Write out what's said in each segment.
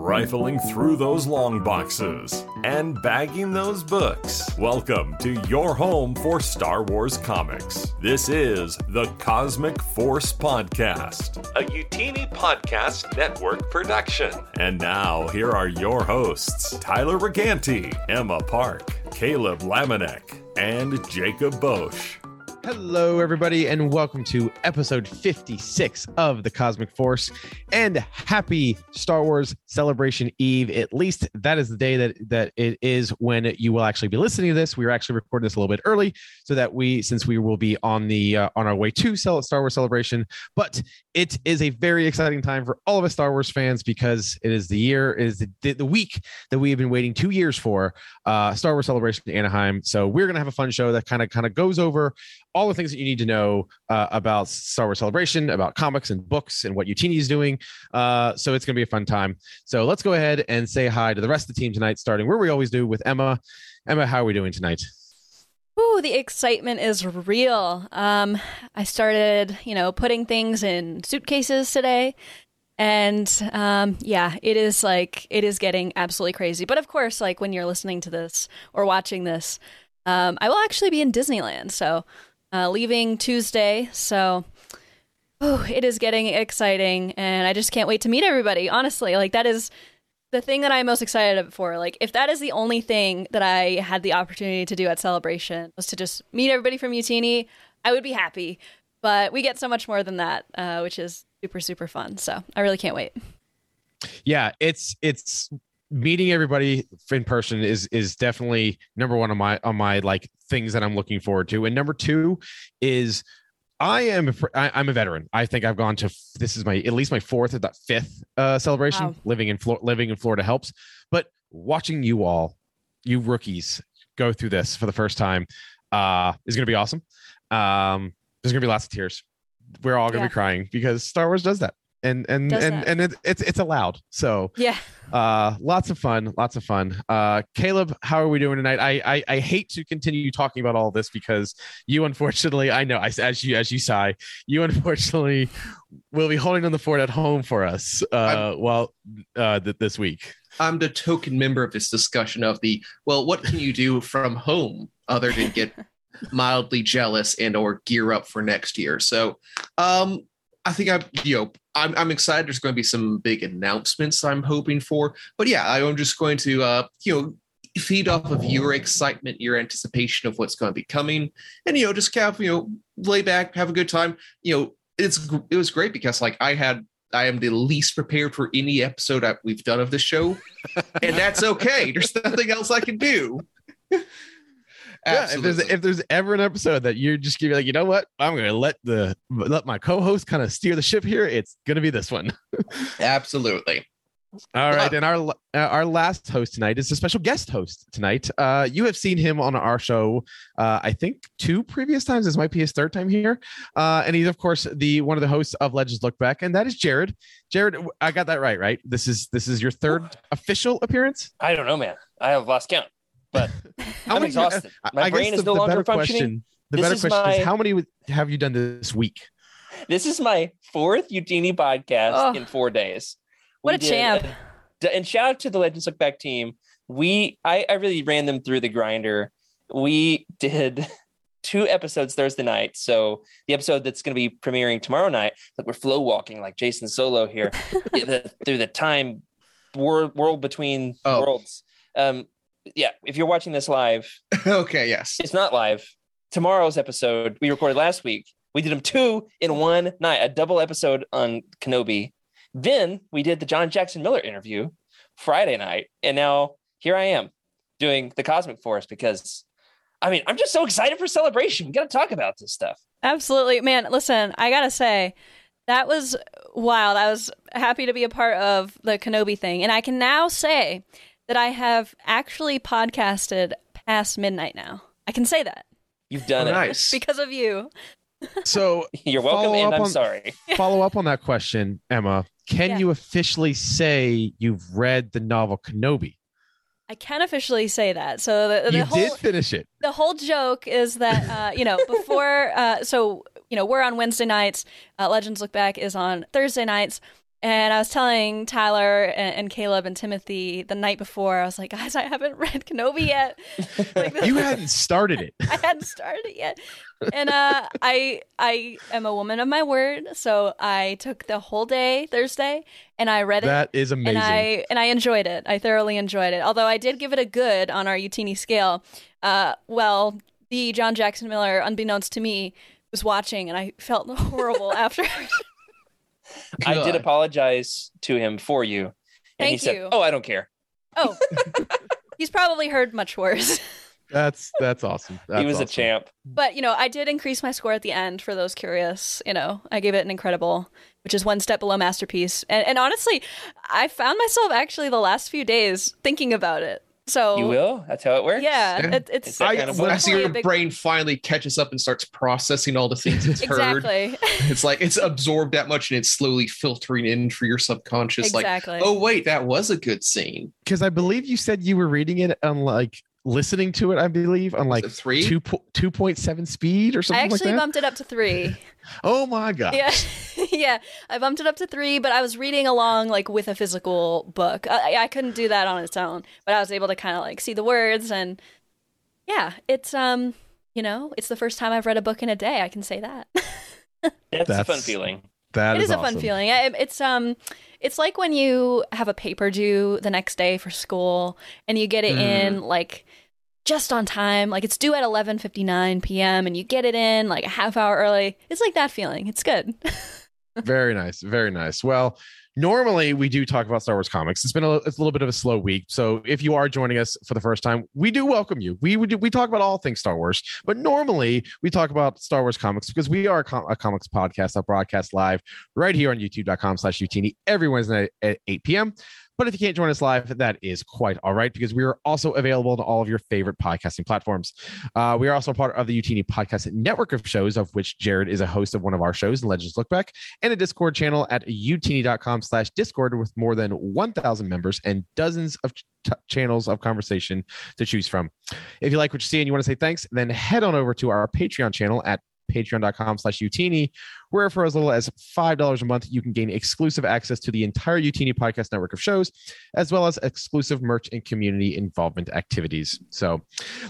rifling through those long boxes, and bagging those books. Welcome to your home for Star Wars comics. This is the Cosmic Force Podcast, a Youtini Podcast Network production. And now, here are your hosts Tyler Reganti, Emma Park, Caleb Lamanek, and Jacob Bosch. Hello, everybody, and welcome to episode 56 of the Cosmic Force. And happy Star Wars Celebration Eve. At least that is the day that that it is when you will actually be listening to this. We are actually recording this a little bit early, so that we, since we will be on the uh, on our way to Star Wars Celebration, but it is a very exciting time for all of us Star Wars fans because it is the year, is the, the week that we have been waiting two years for, uh, Star Wars Celebration Anaheim. So we're gonna have a fun show that kind of kind of goes over all the things that you need to know uh, about Star Wars Celebration, about comics and books, and what Youtini is doing. Uh, so it's going to be a fun time. So let's go ahead and say hi to the rest of the team tonight, starting where we always do with Emma. Emma, how are we doing tonight? Ooh, the excitement is real. Um, I started, you know, putting things in suitcases today. And um, yeah, it is like, it is getting absolutely crazy. But of course, like when you're listening to this or watching this, um, I will actually be in Disneyland. So uh, leaving Tuesday. So oh, it is getting exciting. And I just can't wait to meet everybody. Honestly, like that is the thing that I'm most excited for. Like, if that is the only thing that I had the opportunity to do at Celebration was to just meet everybody from Youtini, I would be happy. But we get so much more than that, uh, which is super super fun. So I really can't wait. Yeah, it's it's meeting everybody in person is is definitely number one on my on my like things that I'm looking forward to, and number two is I am a, I, I'm a veteran. I think I've gone to this is my at least my fourth or that fifth uh, celebration. Wow. Living in Flor- living in Florida helps, but watching you all, you rookies, go through this for the first time uh, is going to be awesome. Um, there's going to be lots of tears. We're all going to Yeah. be crying because Star Wars does that, and and Does and that. and it, it's it's allowed. So Yeah. uh lots of fun lots of fun uh caleb how are we doing tonight I, I i hate to continue talking about all this because you unfortunately i know I, as you as you sigh you unfortunately will be holding on the fort at home for us uh well uh th- this week I'm the token member of this discussion of the well, what can you do from home other than get mildly jealous and or gear up for next year? So um I think I'm you know I'm I'm excited there's going to be some big announcements I'm hoping for. But yeah, I'm just going to uh you know feed off of your excitement, your anticipation of what's going to be coming and you know just kind of you know lay back, have a good time. You know, it's it was great because like I had I am the least prepared for any episode that we've done of the show, and that's okay. There's nothing else I can do. yeah if there's if there's ever an episode that you're just gonna be like you know what i'm gonna let the let my co-host kind of steer the ship here it's gonna be this one Absolutely. All right, and our uh, our last host tonight is a special guest host tonight. Uh, you have seen him on our show, uh, I think two previous times. This might be his third time here, uh, and he's of course the one of the hosts of Legends Look Back, and that is Jared. Jared, I got that right, right? This is this is your third official appearance. I don't know, man. I have lost count, but How I'm many- exhausted. I- My I guess brain is the- no the longer functioning. Question, the This better is question is my- how many have you done this week? This is my fourth Youtini podcast Oh. in four days. What We a did champ. And shout out to the Legends Look Back team. We I, I really ran them through the grinder. We did two episodes Thursday night. So the episode that's going to be premiering tomorrow night, like we're flow walking like Jacen Solo here the, through the time world, world between Oh. worlds. Um, yeah, if you're watching this live, okay. Yes. it's not live. Tomorrow's episode we recorded last week. We did them two in one night, a double episode on Kenobi. Then we did the John Jackson Miller interview Friday night, and now here I am doing the Cosmic Force because, I mean, I'm just so excited for celebration. We got to talk about this stuff. Absolutely. Man, listen, I got to say, that was wild. I was happy to be a part of the Kenobi thing. And I can now say that I have actually podcasted past midnight now. I can say that You've done Oh, it. nice. because of you. So You're welcome, Follow and up I'm on- sorry. follow up on that question, Emma. Can Yeah. you officially say you've read the novel Kenobi? I can officially say that. So the, the you whole did finish it. the whole joke is that uh, you know before uh, so you know we're on Wednesday nights. Uh, Legends Look Back is on Thursday nights. And I was telling Tyler and, and Caleb and Timothy the night before, I was like, guys, I haven't read Kenobi yet. Like, You hadn't started it. I hadn't started it yet. And uh, I I am a woman of my word, so I took the whole day Thursday and I read it. That is amazing. and I and I enjoyed it. I thoroughly enjoyed it. Although I did give it a good on our Youtini scale. Uh, well, the John Jackson Miller, unbeknownst to me, was watching, and I felt horrible after. I did apologize to him for you. And he said, you. Oh, I don't care. oh, he's probably heard much worse. That's that's awesome. he That's was a champ. But you know, I did increase my score at the end for those curious. You know, I gave it an incredible, which is one step below masterpiece. And, and honestly, I found myself actually the last few days thinking about it. So You will? That's how it works? Yeah, Yeah. it, it's It's that I- kind of. I see your a big- brain finally catches up and starts processing all the things it's heard. exactly, It's like it's absorbed that much and it's slowly filtering in for your subconscious. Like, oh wait, that was a good scene. because I believe you said you were reading it on like listening to it. I believe on like Was three. two two point seven speed or I something like actually that. bumped it up to three. oh my god! Yeah, yeah. I bumped it up to three, but I was reading along like with a physical book. I, I couldn't do that on its own, but I was able to kind of like see the words and yeah, it's um, you know, it's the first time I've read a book in a day. I can say that. That's, a fun feeling. That it is, a fun feeling. I, it's um, it's like when you have a paper due the next day for school and you get it in like just on time. Like it's due at eleven fifty nine p.m. and you get it in like a half hour early. It's like that feeling. It's good. Very nice, very nice. Well, normally we do talk about Star Wars comics. It's been a, it's a little bit of a slow week, so if you are joining us for the first time, we do welcome you. We we talk about all things Star Wars, but normally we talk about Star Wars comics because we are a, com- a comics podcast that broadcasts live right here on youtube.com slash youtini every Wednesday at 8 p.m. But if you can't join us live, that is quite all right because we are also available on all of your favorite podcasting platforms. Uh, we are also part of the Youtini podcast network of shows, of which Jared is a host of one of our shows, Legends Look Back, and a Discord channel at youtini.com slash Discord with more than 1,000 members and dozens of ch- channels of conversation to choose from. If you like what you see and you want to say thanks, then head on over to our Patreon channel at patreon.com slash youtini where for as little as $5 a month you can gain exclusive access to the entire youtini podcast network of shows as well as exclusive merch and community involvement activities. So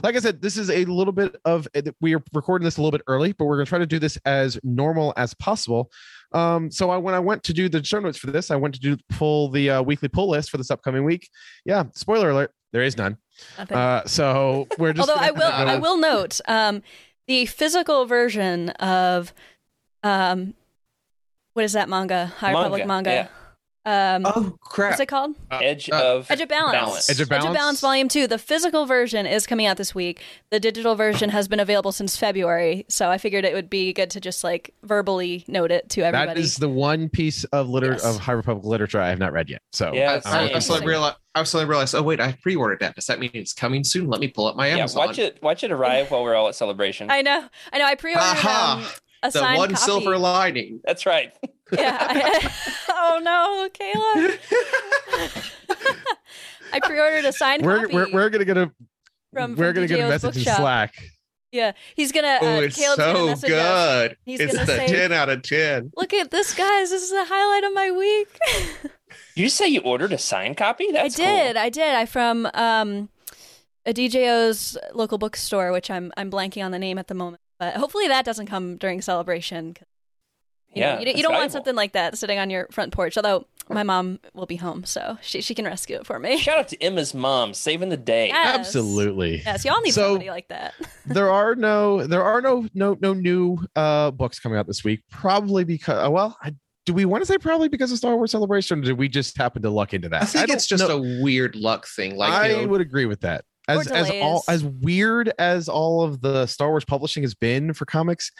like i said this is a little bit of we are recording this a little bit early but we're going to try to do this as normal as possible. Um so I, when i went to do the show notes for this i went to do pull the uh, weekly pull list for this upcoming week. Yeah spoiler alert there is none. Uh so we're just Although I will, I will note, um, the physical version of, um, what is that manga? High Republic manga. Um, Oh crap! what's it called? Edge uh, of Edge of Balance. Balance. Edge of Edge of Balance Volume Two. The physical version is coming out this week. The digital version has been available since February, so I figured it would be good to just like verbally note it to that everybody. is the one piece of liter- Yes. of high republic literature i have not read yet so Yeah, I, I, I suddenly realized. I suddenly realized. Oh wait, I pre-ordered that. Does that mean it's coming soon? Let me pull up my Yeah, Amazon. watch it. Watch it arrive while we're all at celebration. I know. I know. I pre-ordered Aha! um, a the one copy. silver lining. That's right. Yeah. Oh no, Kayla. I pre-ordered a signed we're, copy. we're, we're gonna get a from, we're from gonna get a DJO's message in slack Yeah, he's gonna. Uh, oh, it's Caleb's gonna so message us. good. He's it's gonna the say- ten out of ten. Look at this, guys. This is the highlight of my week. Did you say you ordered a signed copy? That's I That's did. I did. I from um, a DJO's local bookstore, which I'm I'm blanking on the name at the moment. But hopefully that doesn't come during celebration. 'cause, You Yeah, know, you, don't- you don't want something like that sitting on your front porch. Although my mom will be home, so she she can rescue it for me. Shout out to Emma's mom saving the day. Yes. absolutely Yes, y'all need So- somebody like that. there are no there are no no no new uh books coming out this week probably because well I, do we want to say probably because of star wars celebration or did we just happen to luck into that I think don't it's just know. a weird luck thing. Like I you know, would agree with that. As as all as weird as all of the Star Wars publishing has been for comics,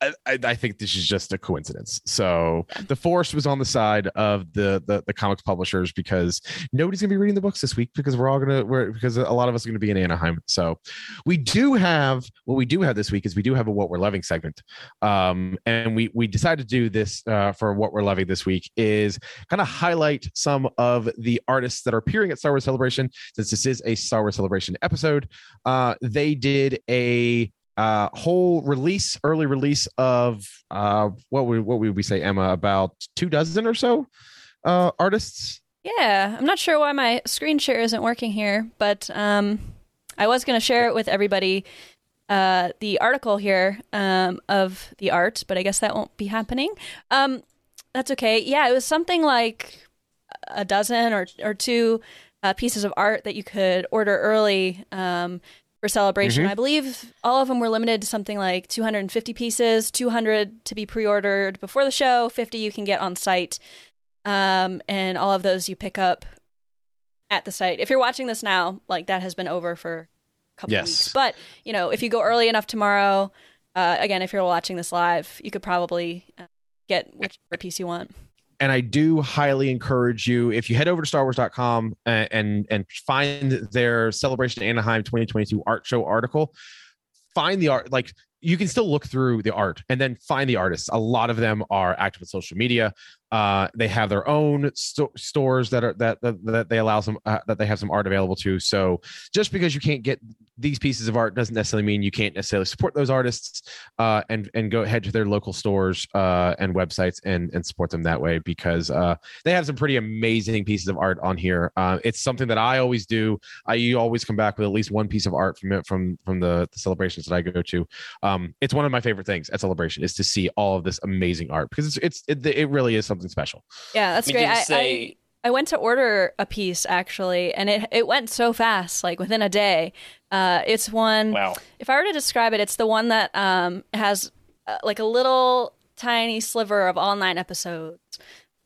I, I, I think this is just a coincidence. So the force was on the side of the, the the comics publishers because nobody's gonna be reading the books this week because we're all gonna we're because a lot of us are gonna be in Anaheim. So we do have what we do have this week is we do have a what we're loving segment, um, and we we decided to do this uh, for what we're loving this week is kind of highlight some of the artists that are appearing at Star Wars Celebration since this is a Star Wars Celebration episode. Uh, they did a uh, whole release, early release of uh, what would what would we say, Emma? About two dozen or so uh, artists? Yeah, I'm not sure why my screen share isn't working here, but um, I was going to share it with everybody. Uh, the article here um, of the art, but I guess that won't be happening. Um, that's okay. Yeah, it was something like a dozen or or two uh, pieces of art that you could order early um, for celebration. Mhm. I believe all of them were limited to something like 250 pieces, 200 to be pre-ordered before the show, 50 you can get on site, um, and all of those you pick up at the site. If you're watching this now, like that has been over for a couple Yes. weeks. But you know, if you go early enough tomorrow, uh, again, if you're watching this live, you could probably uh, get whichever piece you want. And I do highly encourage you if you head over to starwars.com and uh, and, and find their celebration Anaheim 2022 art show article find the art like you can still look through the art and then find the artists. A lot of them are active on social media uh, they have their own sto- stores that are that, that that they allow some uh, that they have some art available to so just because you can't get these pieces of art doesn't necessarily mean you can't necessarily support those artists uh, and and go ahead to their local stores uh, and websites and and support them that way because uh, they have some pretty amazing pieces of art on here. Uh, it's something that I always do. I you always come back with at least one piece of art from it from from the, the celebrations that I go to. Um, it's one of my favorite things at celebration is to see all of this amazing art because it's it's it, it really is something special. Yeah, that's We great. I, say- I, I went to order a piece actually, and it it went so fast, like within a day. Uh, it's one. Wow. If I were to describe it, it's the one that um has uh, like a little tiny sliver of all nine episodes,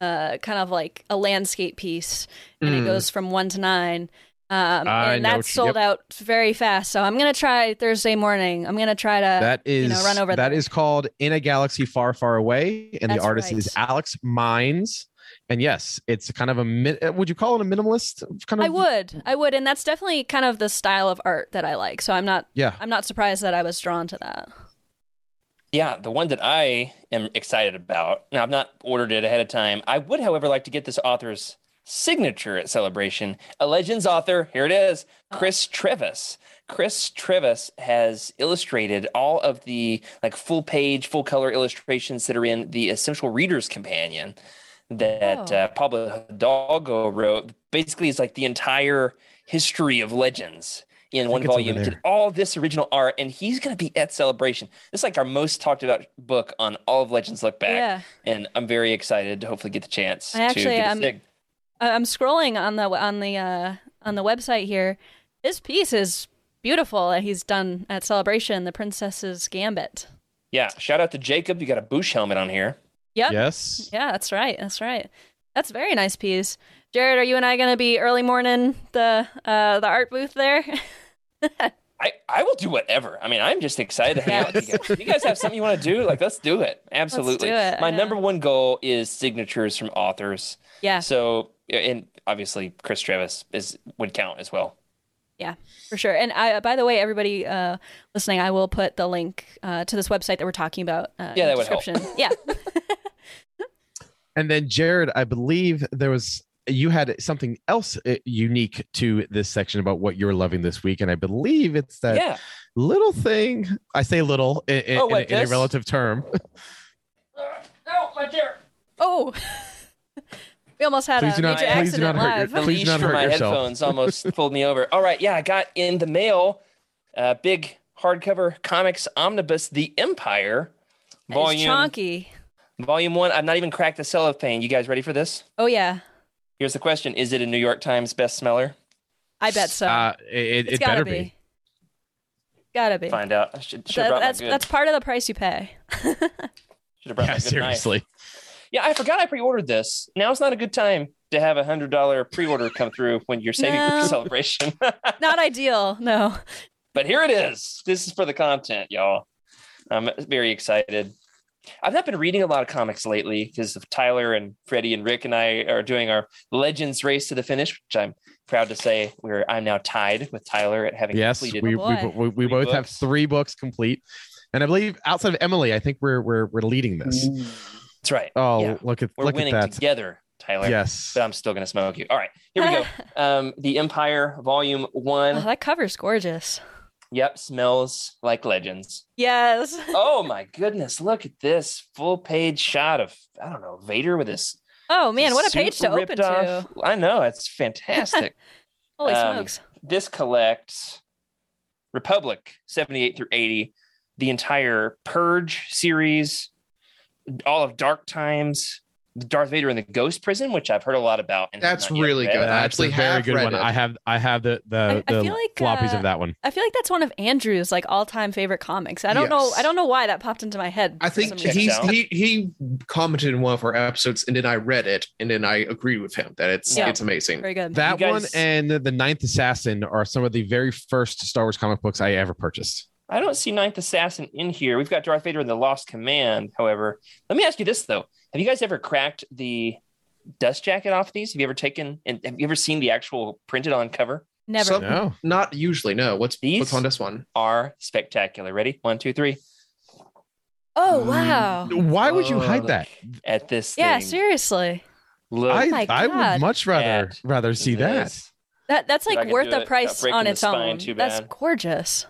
uh, kind of like a landscape piece, and it Mm. goes from one to nine. Um, and know that's what you- sold out very fast. So I'm gonna try Thursday morning. I'm gonna try to That is you know, run over that there. is called In a Galaxy Far Far Away, and That's the artist is. Alex Mines. And yes, it's kind of a min- uh, would you call it a minimalist kind of I would, I would, and that's definitely kind of the style of art that I like. So I'm not, yeah I'm not surprised that I was drawn to that. Yeah, the one that I am excited about. Now, I've not ordered it ahead of time. I would, however, like to get this author's signature at Celebration. A Legends author, here it is, Chris Trevas. Chris Trevas has illustrated all of the like full page, full color illustrations that are in the Essential Reader's Companion that Oh. uh, Pablo Hidalgo wrote. Basically, it's like the entire history of Legends in one volume. Did all this original art, and he's going to be at Celebration. This is like our most talked about book on all of Legends Look Back, Yeah, and I'm very excited to hopefully get the chance I to get a am- sig. I- I'm scrolling on the on the uh, on the website here. This piece is beautiful that he's done at Celebration, the Princess's Gambit. Yeah, shout out to Jacob. You got a Bush helmet on here. Yep. yes Yeah, that's right. That's right. That's a very nice piece. Jared, are you and I going to be early morning the uh, the art booth there? I, I will do whatever. I mean, I'm just excited to hang out with you guys. If you guys have something you want to do, like let's do it. Absolutely. do it, My I know. number one goal is signatures from authors. yeah, So, and obviously Chris Trevas is would count as well. Yeah, for sure. And I, by the way, everybody uh, listening, I will put the link uh, to this website that we're talking about. Uh, Yeah, in that the would help. Yeah. And then Jared, I believe there was you had something else uh, unique to this section about what you're loving this week, and I believe it's that yeah. little thing. I say little in, in, Oh, in a- in a relative term. Oh, my dear. Oh, we almost had Please a do not- major please do accident not hurt your- live. The Please leash not for hurt my yourself. headphones almost pulled me over. All right, yeah, I got in the mail a big hardcover comics omnibus, The Empire, That is volume chonky. volume one. I've not even cracked the cellophane. You guys ready for this? Oh yeah, Here's the question: Is it a New York Times best smeller? I bet so. Uh, it it's it gotta better be. be. Gotta be. Find out. I should, should That- that's my good. that's part of the price you pay. Should have brought Yeah, my good knife. seriously. Yeah, I forgot I pre-ordered this. Now Now's not a good time to have a hundred dollar pre-order come through when you're saving No. for celebration. Not ideal. No. but here it is. This is for the content, y'all. I'm very excited. I've not been reading a lot of comics lately because of Tyler and Freddie and Rick and I are doing our Legends race to the finish, which I'm proud to say we're I'm now tied with Tyler at having Yes, completed. we, Oh, we, we, we Three both have three books complete, and I believe outside of Emily, I think we're we're we're leading this. Mm. That's right. Oh, Yeah. look at We're look at winning that! together, Tyler. Yes, But I'm still gonna smoke you. All right, here we go. Um, the Empire, Volume Oh, One. that cover's gorgeous. Yep, smells like Legends. Yes. Oh my goodness! Look at this full page shot of I don't know Vader with his Oh man, what a page to ripped open off. to! I know it's fantastic. Holy Um, smokes! this collects Republic 78 through 80, the entire Purge series, all of Dark Times, Darth Vader in the Ghost Prison, which I've heard a lot about. And That's really good. I That's actually a very good one. it. I have I have the the, I- I the feel like, floppies uh, of that one. I feel like that's one of Andrew's like all-time favorite comics. I don't know. I don't know why that popped into my head. I think some Checks reason. he's he he commented in one of our episodes, and then I read it, and then I agreed with him that it's Yeah. it's amazing. very good. That You one and the Ninth Assassin are some of the very first Star Wars comic books I ever purchased. I don't see Ninth Assassin in here. We've got Darth Vader in the Lost Command, however. Let me ask you this, though. Have you guys ever cracked the dust jacket off these? Have you ever taken and have you ever seen the actual printed on cover? Never. Some- No. Not usually. No. What's These? what's on this one? Are spectacular. Ready? One, two, three. oh Mm. wow. Why would you Oh, hide that? At this Yeah, thing. seriously. Look I my I would much rather at rather see that. this. That that's like worth do the it price on its own. That's gorgeous.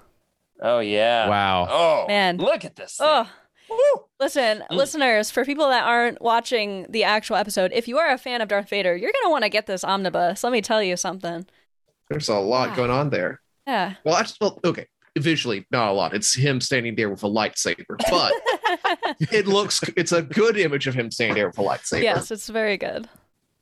Oh yeah. Wow. Oh Man. look at this. thing. Oh, Woo. listen, Mm. listeners, for people that aren't watching the actual episode, if you are a fan of Darth Vader, you're gonna want to get this omnibus. Let me tell you something. There's a lot Wow. going on there. Yeah. Well, actually, well, okay. Visually, not a lot. It's him standing there with a lightsaber, but it looks. It's a good image of him standing there with a lightsaber. yes, it's very good.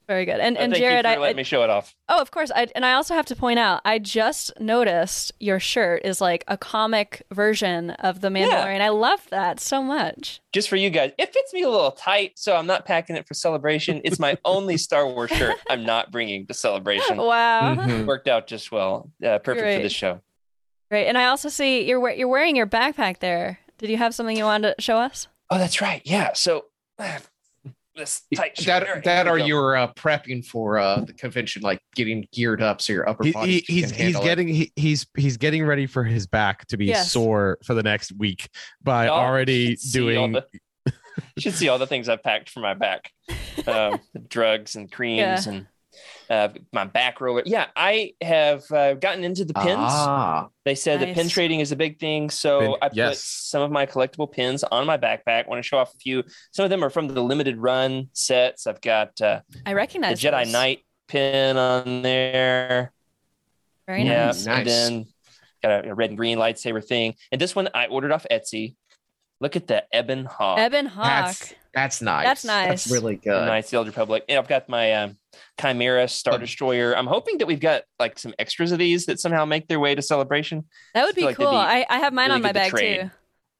Very good. And Well, and Jared, you I, for letting me show it off. oh, of course. I and I also have to point out, I just noticed your shirt is like a comic version of the Mandalorian. I love that so much. Just for you guys, it fits me a little tight, so I'm not packing it for celebration. It's my only Star Wars shirt I'm not bringing to celebration. Wow. Mhm. Worked out just well. Uh, perfect Great. for this show. Great. And I also see you're you're wearing your backpack there. Did you have something you wanted to show us? Oh, that's right. Yeah. So this tight shirt. That All right, that are we go. you uh, prepping for uh, the convention, like getting geared up so your upper He, body he, can he's he's getting he, he's he's getting ready for his back to be Yes. sore for the next week by Y'all already should all doing the- you should see all the things I've packed for my back. Um, the drugs and creams Yeah. and uh, my back roller. Yeah, I have uh, gotten into the pins. Ah, They said that pin trading is a big thing. So Pin- I put yes. some of my collectible pins on my backpack. want to show off a few. Some of them are from the limited run sets. I've got uh, I recognize the Jedi those. Knight pin on there. Very yeah, nice. Nice. and then got a, a red and green lightsaber thing. And this one I ordered off Etsy. Look at the Ebon Hawk. Ebon Hawk. that's that's nice. That's nice. That's really good. Nice, the Old Republic. And I've got my um, Chimera Star Destroyer. I'm hoping that we've got like some extras of these that somehow make their way to Celebration. That would be like cool. be I, I have mine really on my good to bag trade. too.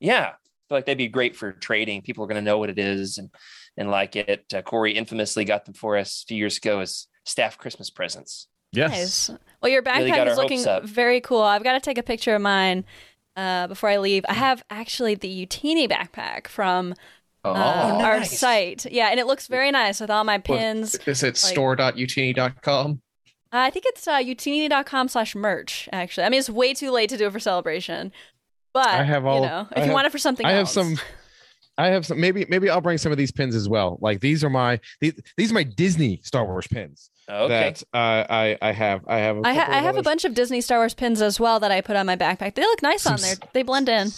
Yeah, I feel like they'd be great for trading. People are going to know what it is and and like it. Uh, Corey infamously got them for us a few years ago as staff Christmas presents. yes. Nice. Well, your backpack got is looking very cool. I've got to take a picture of mine uh, before I leave. I have actually the Youtini backpack from Oh, uh, our site. Yeah, and it looks very nice with all my pins. is it store.youtini.com? I think it's uh, youtini.com slash merch, actually. I mean, it's way too late to do it for celebration. But, I have all- you know, if I you have- want it for something I have some. I have some. Maybe maybe I'll bring some of these pins as well. Like these are my these, these are my Disney Star Wars pins Okay. that uh, I I have. I have. a I, ha- I have a bunch of Disney Star Wars pins as well that I put on my backpack. They look nice Some on there. They blend in.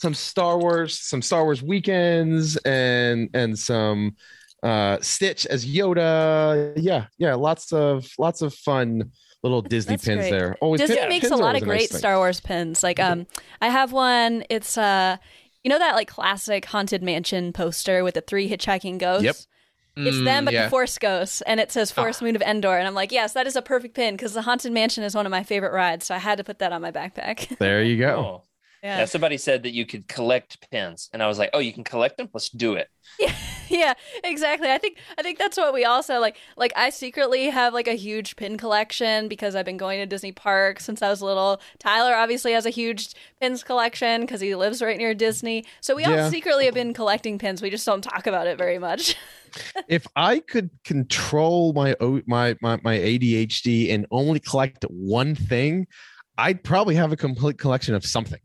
Some Star Wars, some Star Wars weekends, and and some uh Stitch as Yoda. Yeah, yeah. Lots of lots of fun little Disney That's pins great. there. Always Disney pin- makes pins a lot of great thing. Star Wars pins. Like um I have one, it's uh you know that like classic haunted mansion poster with the three hitchhiking ghosts? Yep. It's Mm, them but yeah. the Force ghosts and it says Force Moon of Endor and I'm like, "Yes, that is a perfect pin because the haunted mansion is one of my favorite rides, so I had to put that on my backpack." There you go. Yeah. Yeah, somebody said that you could collect pins, and I was like, "Oh, you can collect them? Let's do it." yeah, yeah, exactly. I think I think that's what we all said. Like like I secretly have like a huge pin collection because I've been going to Disney Park since I was little. Tyler obviously has a huge pins collection because he lives right near Disney. So we all secretly have been collecting pins. We just don't talk about it very much. if I could control my O- my my my ADHD and only collect one thing, I'd probably have a complete collection of something.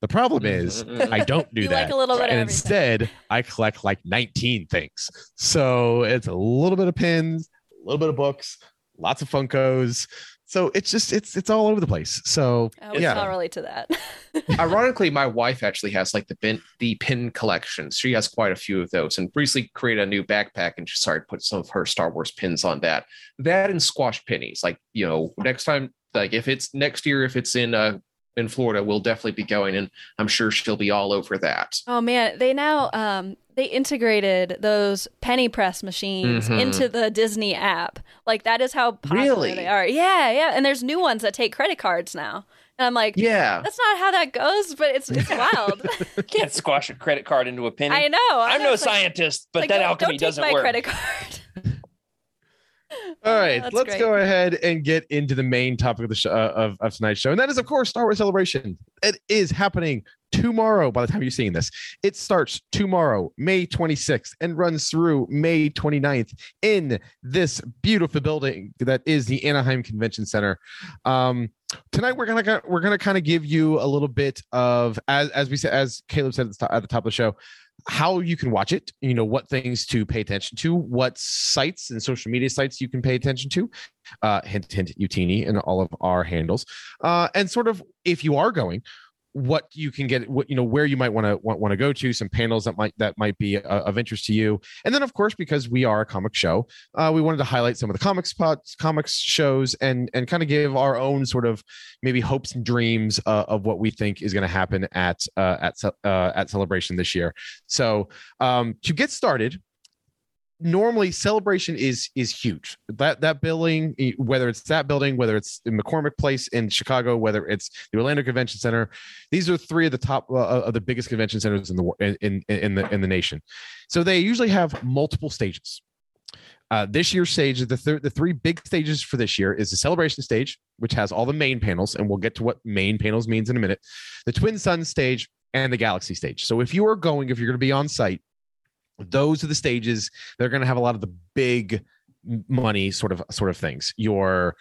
The problem is Mhm. I don't do you that. like a little bit and everything. instead, I collect like 19 things. So it's a little bit of pins, a little bit of books, lots of Funkos. So it's just it's it's all over the place. So I would yeah, not relate to that. Ironically, my wife actually has like the pin the pin collection. She has quite a few of those, and recently created a new backpack, and she started put some of her Star Wars pins on that. That and squash pennies. Like you know, next time, like if it's next year, if it's in uh in Florida, we'll definitely be going, and I'm sure she'll be all over that. oh man, they now um they integrated those penny press machines Mhm. into the Disney app. Like that is how popular Really? they are. Yeah, yeah. And there's new ones that take credit cards now. And I'm like, Yeah, that's not how that goes, but it's it's wild. You can't squash a credit card into a penny. I know. I'm no like- scientist, but like, that alchemy don't take doesn't my work. credit card. All right, That's let's great. go ahead and get into the main topic of the show, uh, of, of tonight's show, and that is, of course, Star Wars Celebration. It is happening tomorrow. By the time you're seeing this, it starts tomorrow, May 26th, and runs through May 29th in this beautiful building that is the Anaheim Convention Center. Um, tonight, we're gonna we're gonna kind of give you a little bit of as as we said, as Caleb said at the top, at the top of the show how you can watch it you know what things to pay attention to what sites and social media sites you can pay attention to uh hint hint youtini and all of our handles uh and sort of if you are going what you can get what you know where you might want to want, to go to some panels that might that might be uh, of interest to you. And then of course because we are a comic show uh, we wanted to highlight some of the comic spots comics shows and and kind of give our own sort of maybe hopes and dreams uh, of what we think is going to happen at uh, at uh, at celebration this year. So um, to get started, normally celebration is is huge. That that building, whether it's that building, whether it's in McCormick Place in Chicago, whether it's the Orlando Convention Center, these are three of the top uh, of the biggest convention centers in the in in, the in the nation. So they usually have multiple stages. Uh, this year's stage, the thir- the three big stages for this year is the celebration stage, which has all the main panels, and we'll get to what main panels means in a minute. The Twin Suns stage and the Galaxy stage. So if you are going, if you're going to be on site, those are the stages they're going to have a lot of the big money sort of sort of things. Your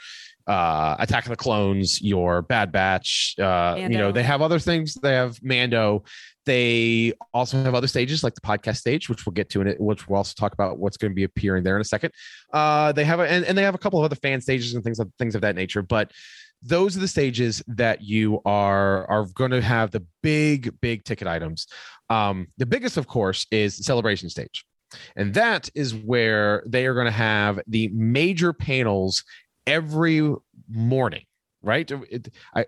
uh attack of the clones your bad batch uh you know they have other things. They have mando. They also have other stages like the podcast stage which we'll get to in it which we'll also talk about what's going to be appearing there in a second. Uh they have a, and, and they have a couple of other fan stages and things of things of that nature but those are the stages that you are are going to have the big big ticket items um, the biggest, of course, is the celebration stage. And that is where they are going to have the major panels every morning, right? It- I,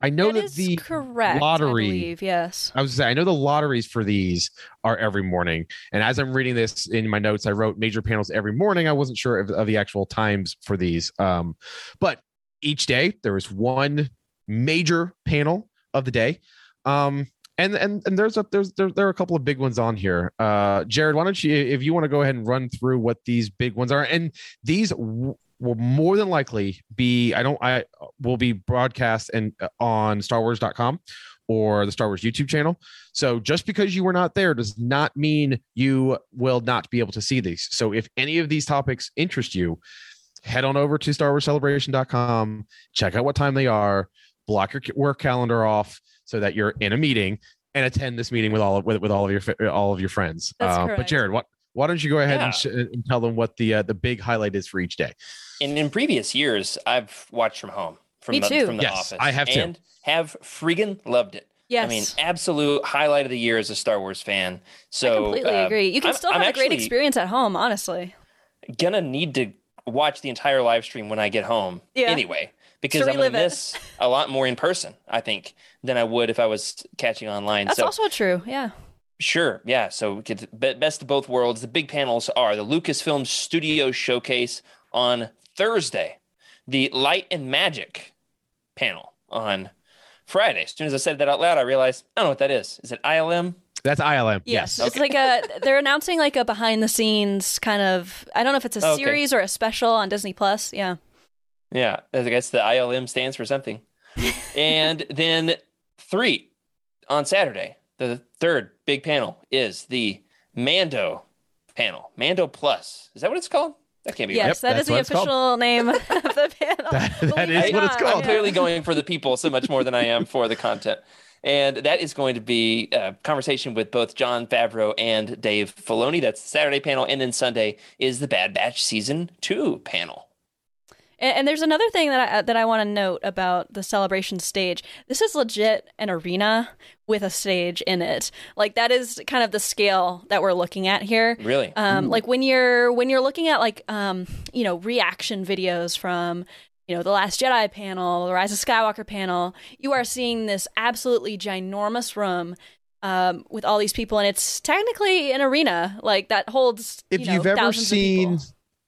I know that, the correct. lottery- I believe, yes. I was saying, I know the lotteries for these are every morning. And as I'm reading this in my notes, I wrote major panels every morning. I wasn't sure of, of the actual times for these. Um, but each day there is one major panel of the day. Um, and and and there's a there's there, there are a couple of big ones on here. Uh, Jared, why don't you if you want to go ahead and run through what these big ones are, and these w- will more than likely be I don't I will be broadcast and uh, on StarWars.com or the Star Wars YouTube channel. So just because you were not there does not mean you will not be able to see these. So if any of these topics interest you, head on over to StarWarsCelebration.com, check out what time they are, block your work calendar off so that you're in a meeting and attend this meeting with all of with, with all of your all of your friends. That's Uh, but. Jared, what why don't you go ahead and, sh- and tell them what the uh, the big highlight is for each day? And in previous years, I've watched from home from Me the, too. from the Yes, office. I have too. and have friggin' loved it. Yes. I mean, absolute highlight of the year as a Star Wars fan. So I completely uh, agree. You can I'm- still I'm have a great experience at home, honestly. Gonna need to watch the entire live stream when I get home. Yeah. Anyway, because I'm gonna miss a lot more in person. I think than I would if I was catching online. That's so also true. Yeah. Sure. Yeah. So best of both worlds. The big panels are the Lucasfilm Studio Showcase on Thursday, the Light and Magic panel on Friday. As soon as I said that out loud, I realized I don't know what that is. Is it ILM? That's ILM. Yes. Yes. It's like a they're announcing like a behind the scenes kind of I don't know if it's a oh, Okay. series or a special on Disney Plus. Yeah. Yeah. I guess the ILM stands for something. and then three on Saturday, the third big panel is the Mando panel. Mando Plus. Is that what it's called? That can't be right. Yes, that that's is the what it's called. official name of the panel. That- that Believe is what it's called. I'm clearly going for the people so much more than I am for the content. And that is going to be a conversation with both Jon Favreau and Dave Filoni. That's the Saturday panel. And then Sunday is the Bad Batch Season 2 panel. And, and there's another thing that I that I want to note about the celebration stage. This is legit an arena with a stage in it. Like that is kind of the scale that we're looking at here. Really? Um, like when you're when you're looking at like um, you know reaction videos from you know the Last Jedi panel, the Rise of Skywalker panel, you are seeing this absolutely ginormous room um, with all these people, and it's technically an arena like that holds. If you know, you've ever seen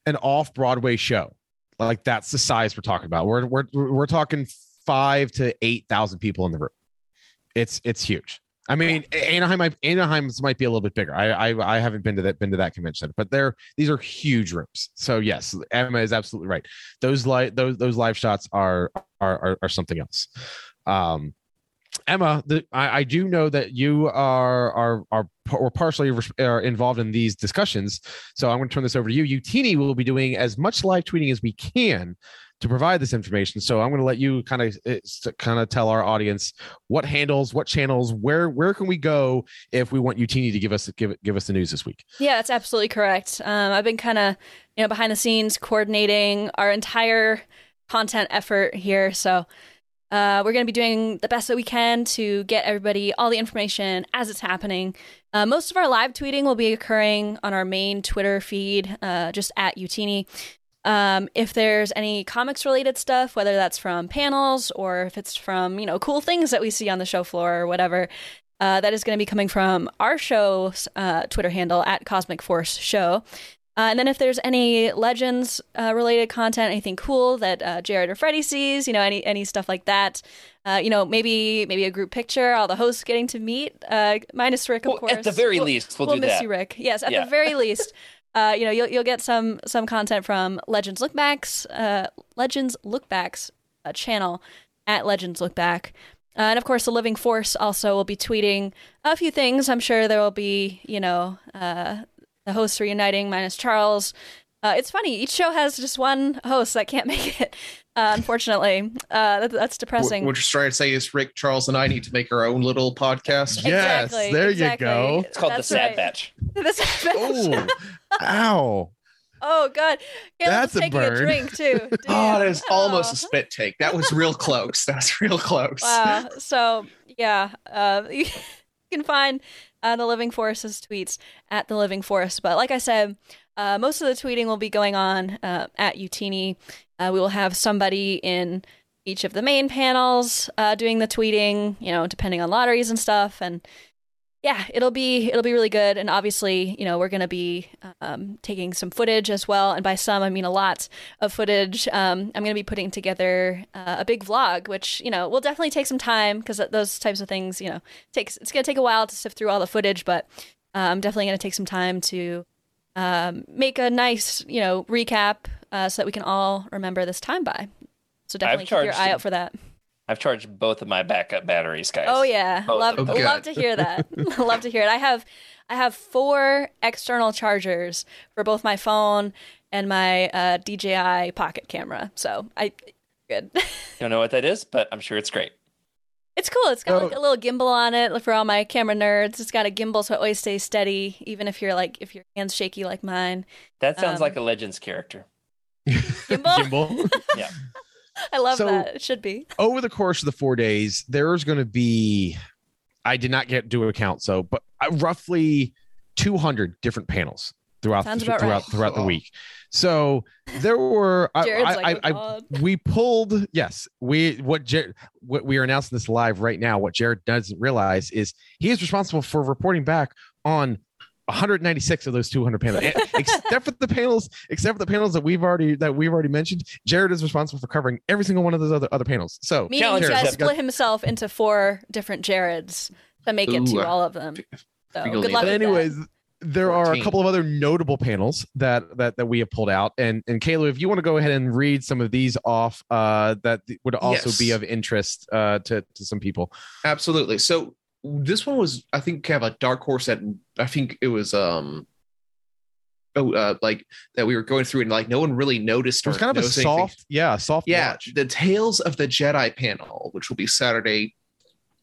an off Broadway show, like that's the size we're talking about. We're we're we're talking five to eight thousand people in the room. It's it's huge. I mean, Anaheim Anaheim's might be a little bit bigger. I, I I haven't been to that been to that convention, but they're these are huge rooms. So yes, Emma is absolutely right. Those live those those live shots are are are, are something else. Um, Emma, the, I, I do know that you are are are or partially are involved in these discussions. So I'm going to turn this over to you. Youtini will be doing as much live tweeting as we can to provide this information. So I'm going to let you kind of kind of tell our audience what handles, what channels, where where can we go if we want Youtini to give us give give us the news this week. Yeah, that's absolutely correct. Um, I've been kind of, you know, behind the scenes coordinating our entire content effort here. So uh, we're going to be doing the best that we can to get everybody all the information as it's happening. Uh, most of our live tweeting will be occurring on our main Twitter feed, uh, just at Youtini. Um, if there's any comics related stuff, whether that's from panels or if it's from, you know, cool things that we see on the show floor or whatever, uh, that is going to be coming from our show's uh, Twitter handle at Cosmic Force Show. Uh, and then if there's any legends uh, related content, anything cool that uh, Jared or Freddie sees, you know, any any stuff like that, uh, you know, maybe maybe a group picture, all the hosts getting to meet, uh, minus Rick, of Well, course. at the very We'll- least, we'll, we'll do miss that. you, Rick. Yes, at Yeah. the very least, uh, you know, you'll you'll get some some content from Legends Lookbacks, uh, Legends Lookbacks uh, channel at Legends Lookback. Uh, and of course, the Living Force also will be tweeting a few things. I'm sure there will be, you know, uh, the hosts reuniting minus Charles. Uh, it's funny. Each show has just one host that can't make it. Uh, unfortunately, uh, that, that's depressing. What you're trying to say is Rick, Charles, and I need to make our own little podcast. Yes, Exactly, there exactly. you go. It's called That's the Sad right. Batch. The Sad Batch. Oh, ow! Oh God, Caleb That's was a taking a, drink too. Oh, that is almost a Oh. spit take. That was real close. That was real close. Wow. So yeah, uh, you can find uh, the Living Force's tweets at the Living Forest. But like I said, uh, most of the tweeting will be going on uh, at Youtini. Uh, we will have somebody in each of the main panels uh, doing the tweeting. You know, depending on lotteries and stuff, and yeah, it'll be it'll be really good. And obviously, you know, we're gonna be um, taking some footage as well. And by some, I mean a lot of footage. Um, I'm gonna be putting together uh, a big vlog, which you know will definitely take some time because those types of things, you know, takes it's gonna take a while to sift through all the footage. But uh, I'm definitely gonna take some time to um, make a nice, you know, recap uh, so that we can all remember this time by. So definitely keep your eye out for that. I've charged both of my backup batteries, guys. Oh yeah, Oh, love oh, love to hear that. love to hear it. I have I have four external chargers for both my phone and my uh, DJI Pocket camera. So I good. Don't know what that is, but I'm sure it's great. it's cool. It's got So- like a little gimbal on it for all my camera nerds. It's got a gimbal so it always stays steady, even if you're like if your hands shaky like mine. That sounds Um, like a Legends character. Gimbal. Gimbal. I love So- that. It should be. over the course of the four days, there's going to be, I did not get do a count, so but uh, roughly 200 different panels throughout Sounds the, throughout right. throughout the week. So there were, I, I, like, I, "Oh, I, we pulled yes, we what Jared, what we are announcing this live right now. What Jared doesn't realize is he is responsible for reporting back on 196 of those 200 panels, except for the panels, except for the panels that we've already that we've already mentioned. Jared is responsible for covering every single one of those other other panels. So Meaning he Challenge has yourself. split himself into four different Jareds to make it to all of them. So good luck but with that. anyways there are a couple of other notable panels that that that we have pulled out and and Kayla if you want to go ahead and read some of these off uh that would also be of interest uh to to some people Absolutely. So this one was, I think, kind of a dark horse that I think it was um oh uh like that we were going through and like no one really noticed it was kind of a noticed anything. soft yeah soft Yeah, watch. the Tales of the Jedi panel, which will be Saturday,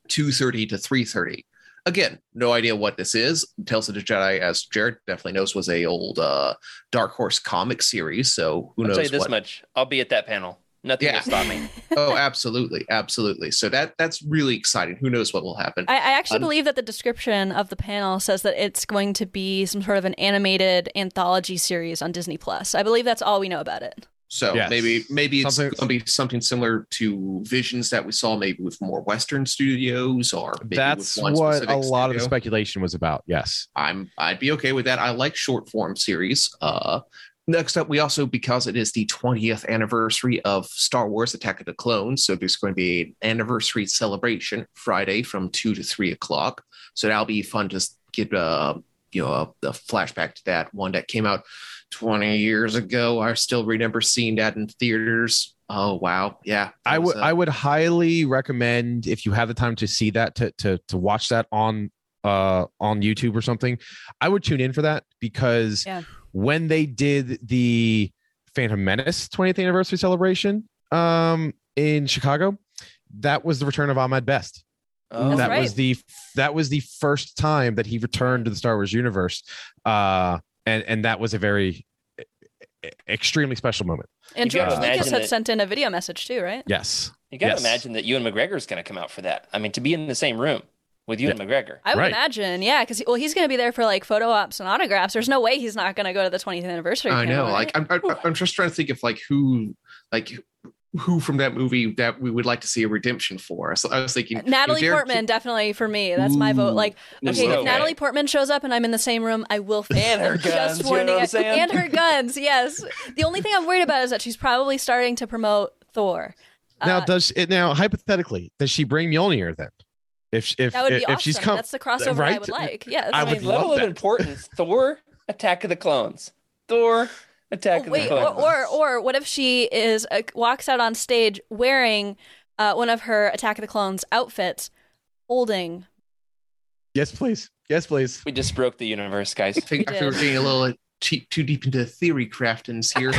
two thirty to three thirty. again, no idea what this is. Tales of the Jedi, as Jared definitely knows, was a old uh, Dark Horse comic series. So who I'll knows tell you this what? much. I'll be at that panel. Nothing Yeah. will stop me. oh, absolutely, absolutely. So that that's really exciting. Who knows what will happen? I, I actually Um, believe that the description of the panel says that it's going to be some sort of an animated anthology series on Disney Plus. I believe that's all we know about it. So Yes. maybe maybe it's Something- going to be something similar to Visions that we saw, maybe with more Western studios, or maybe That's with one what a specific lot of the speculation was about. Yes. I'm I'd be okay with that. I like short form series. Uh next up we also because it is the 20th anniversary of Star Wars Attack of the Clones, so there's going to be an anniversary celebration Friday from 2 to 3 o'clock. So that'll be fun to get uh you know a, a flashback to that one that came out 20 years ago. I still remember seeing that in theaters. Oh wow. Yeah. I would uh, I would highly recommend if you have the time to see that to to to watch that on uh on YouTube or something. I would tune in for that because Yeah. When they did the Phantom Menace 20th anniversary celebration um in Chicago, that was the return of Ahmed Best. Oh, that right. was the that was the first time that he returned to the Star Wars universe. Uh and and that was a very extremely special moment. And You gotta George Lucas had that- sent in a video message too, right? Yes. You got to Yes. imagine that Ewan McGregor is going to come out for that. I mean, to be in the same room with Ewan McGregor. I would Right. imagine, yeah, because well, he's going to be there for like photo ops and autographs. There's no way he's not going to go to the 20th anniversary. I panel, know. Like? I'm, I'm, I'm just trying to think of like who, like who from that movie that we would like to see a redemption for. So I was thinking Natalie if they're- Portman, definitely for me. That's my vote. Like, okay, no if way. Natalie Portman shows up and I'm in the same room, I will. fan her I'm guns, you know warning what I'm And her guns, yes. The only thing I'm worried about is that she's probably starting to promote Thor. Now, Uh, does it now hypothetically does she bring Mjolnir then? If if that would be if awesome. she's come, That's the crossover I would like. Yes. I I would mean, love level of importance: Thor, Attack of the Clones. Thor, Attack Oh, of wait, the or, Clones. or or what if she is uh, walks out on stage wearing uh, one of her Attack of the Clones outfits, holding yes, please, yes, please. we just broke the universe, guys. I think, I We think we're did. getting a little too, too deep into theory craftings here.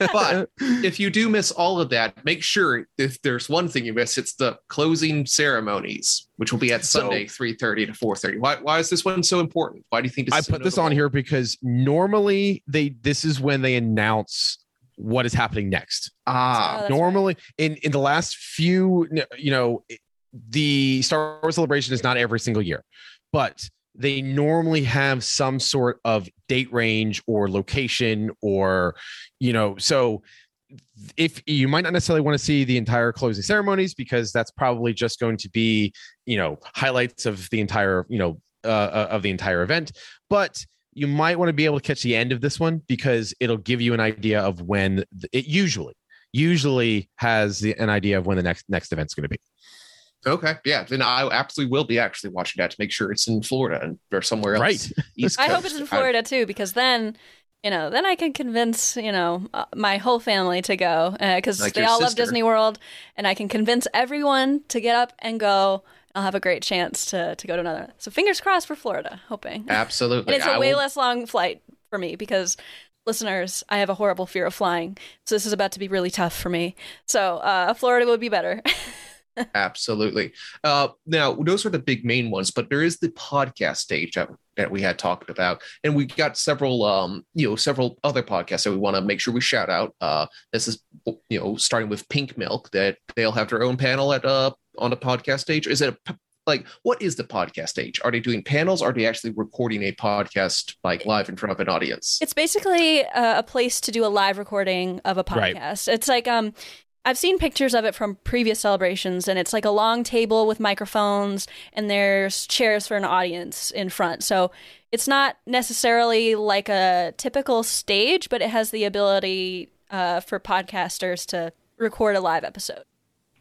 but if you do miss all of that, make sure if there's one thing you miss, it's the closing ceremonies, which will be at So- Sunday, 3:30 to 4:30. Why, why is this one so important? Why do you think this I is so put this on here because normally they this is when they announce what is happening next. Ah, Oh, that's right. normally in in the last few you know the star wars celebration is not every single year but they normally have some sort of date range or location or you know so if you might not necessarily want to see the entire closing ceremonies because that's probably just going to be you know highlights of the entire you know uh, uh, of the entire event. But you might want to be able to catch the end of this one because it'll give you an idea of when it usually usually has the, an idea of when the next next event's going to be okay, yeah. Then I absolutely will be actually watching that to make sure it's in Florida and or somewhere else. right East I hope it's in Florida too, because then, you know, then I can convince you know uh, my whole family to go because Like they your all love. Disney World, and I can convince everyone to get up and go. I'll have a great chance to to go to another. So fingers crossed for Florida, hoping. Absolutely. And it's I a way will- less long flight for me because listeners, I have a horrible fear of flying, so this is about to be really tough for me. So uh, Florida would be better. Absolutely. Uh, now, those are the big main ones, but there is the podcast stage that, that we had talked about, and we got several, um, you know, several other podcasts that we want to make sure we shout out. Uh, this is, you know, starting with Pink Milk that they'll have their own panel at uh on the podcast stage. Is it a p- like what is the podcast stage? Are they doing panels? Are they actually recording a podcast like live in front of an audience? It's basically a, a place to do a live recording of a Right. podcast. It's like um I've seen pictures of it from previous celebrations and it's like a long table with microphones and there's chairs for an audience in front. So it's not necessarily like a typical stage, but it has the ability uh, for podcasters to record a live episode.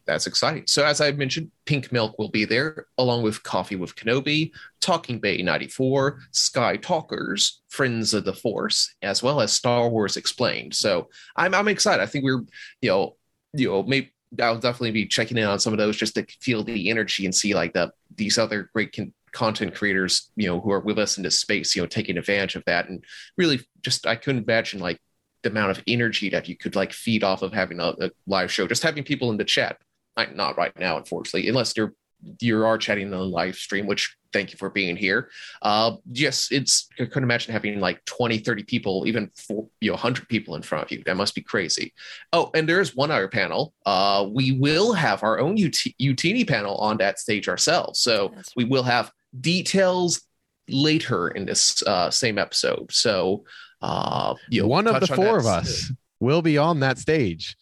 That's exciting. So, as I mentioned, Pink Milk will be there, along with Coffee with Kenobi, Talking Bay 94, Sky Talkers, Friends of the Force, as well as Star Wars Explained. So, I'm, I'm excited. I think we're, you know, you know, maybe I'll definitely be checking in on some of those just to feel the energy and see like the these other great con- content creators, you know, who are with us in this space, you know, taking advantage of that. And really, just I couldn't imagine like the amount of energy that you could like feed off of having a, a live show, just having people in the chat. I, not right now, unfortunately, unless they're you are chatting on the live stream, which thank you for being here. Uh, yes, it's I couldn't imagine having like 20, 30 people, even four, you know, 100 people in front of you. That must be crazy. Oh, and there's one other panel. Uh, we will have our own UT, Youtini panel on that stage ourselves. So That's we will have details later in this uh, same episode. So uh, you know, One of the four of that us will be on that stage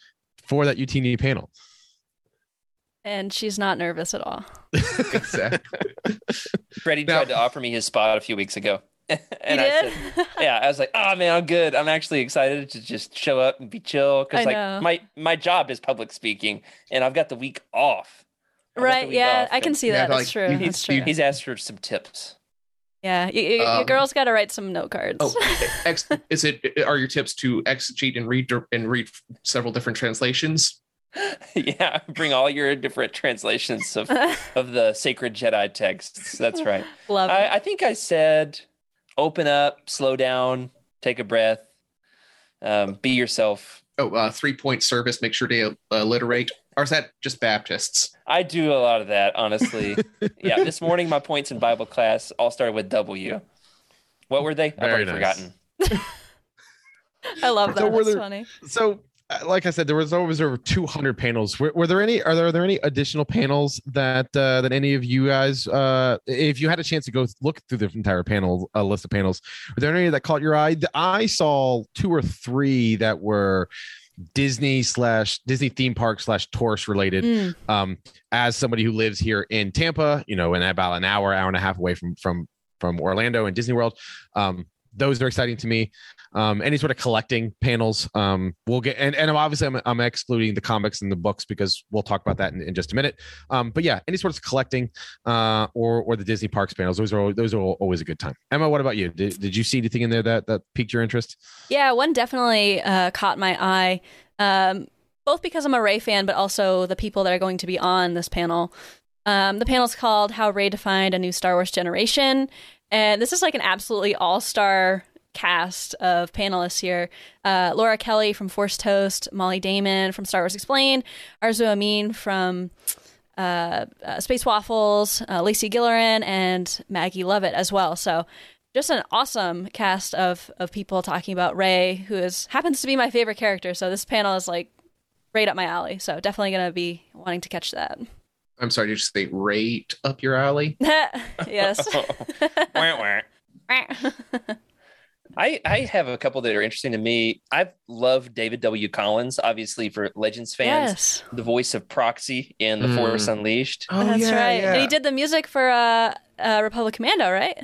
for that Youtini panel. And she's not nervous at all. exactly. Freddie Now- tried to offer me his spot a few weeks ago. and you I did? said, yeah, I was like, oh man, I'm good. I'm actually excited to just show up and be chill. Cause I like know. my, my job is public speaking and I've got the week off. I've right. week Yeah, off, I can and see Yeah, that. like, That's true. you- That's true. He's asked for some tips. yeah, you, you, your Um, girl's got to write some note cards. Oh, ex- is it? Are your tips to exegete and read and read several different translations? yeah. Bring all your different translations of, of the sacred Jedi texts. That's right. Love. I, I think I said open up, slow down, take a breath, um, be yourself. Oh, uh, three point service. Make sure to alliterate. Or is that just Baptists? I do a lot of that, honestly. yeah, this morning my points in Bible class all started with W. What were they? I've already nice. forgotten. I love that. So were That's there- funny. So, uh, like I said, there was always over 200 panels. Were, were there any? Are there, are there any additional panels that uh, that any of you guys, uh, if you had a chance to go look through the entire panel uh, list of panels, were there any that caught your eye? I saw two or three that were Disney slash Disney theme park slash tourist related. Mm. um, as somebody who lives here in Tampa, you know, and about an hour, hour and a half away from from from Orlando and Disney World, um, those are exciting to me. Um, any sort of collecting panels, um, we'll get, and, and obviously I'm, I'm excluding the comics and the books because we'll talk about that in, in just a minute. Um, but yeah, any sort of collecting, uh, or or the Disney parks panels, those are those are always a good time. Emma, what about you? Did, did you see anything in there that that piqued your interest? Yeah, one definitely uh, caught my eye, um, both because I'm a Rey fan, but also the people that are going to be on this panel. Um, the panel's called "How Rey Defined a New Star Wars Generation," and this is like an absolutely all-star cast of panelists here. Uh, Laura Kelly from Force Toast, Molly Damon from Star Wars Explained, Arzu Amin from uh, uh, Space Waffles, uh, Lacey Gillerin, and Maggie Lovett as well. So just an awesome cast of of people talking about Rey, who is happens to be my favorite character. So this panel is like right up my alley. So definitely gonna be wanting to catch that. I'm sorry, did you just say rate up your alley? yes. Wah, wah. I, I have a couple that are interesting to me. I love David W. Collins, obviously for Legends fans, yes, the voice of Proxy in The Mm. Force Unleashed. Oh, that's yeah, right. yeah. And he did the music for uh, uh, Republic Commando, right?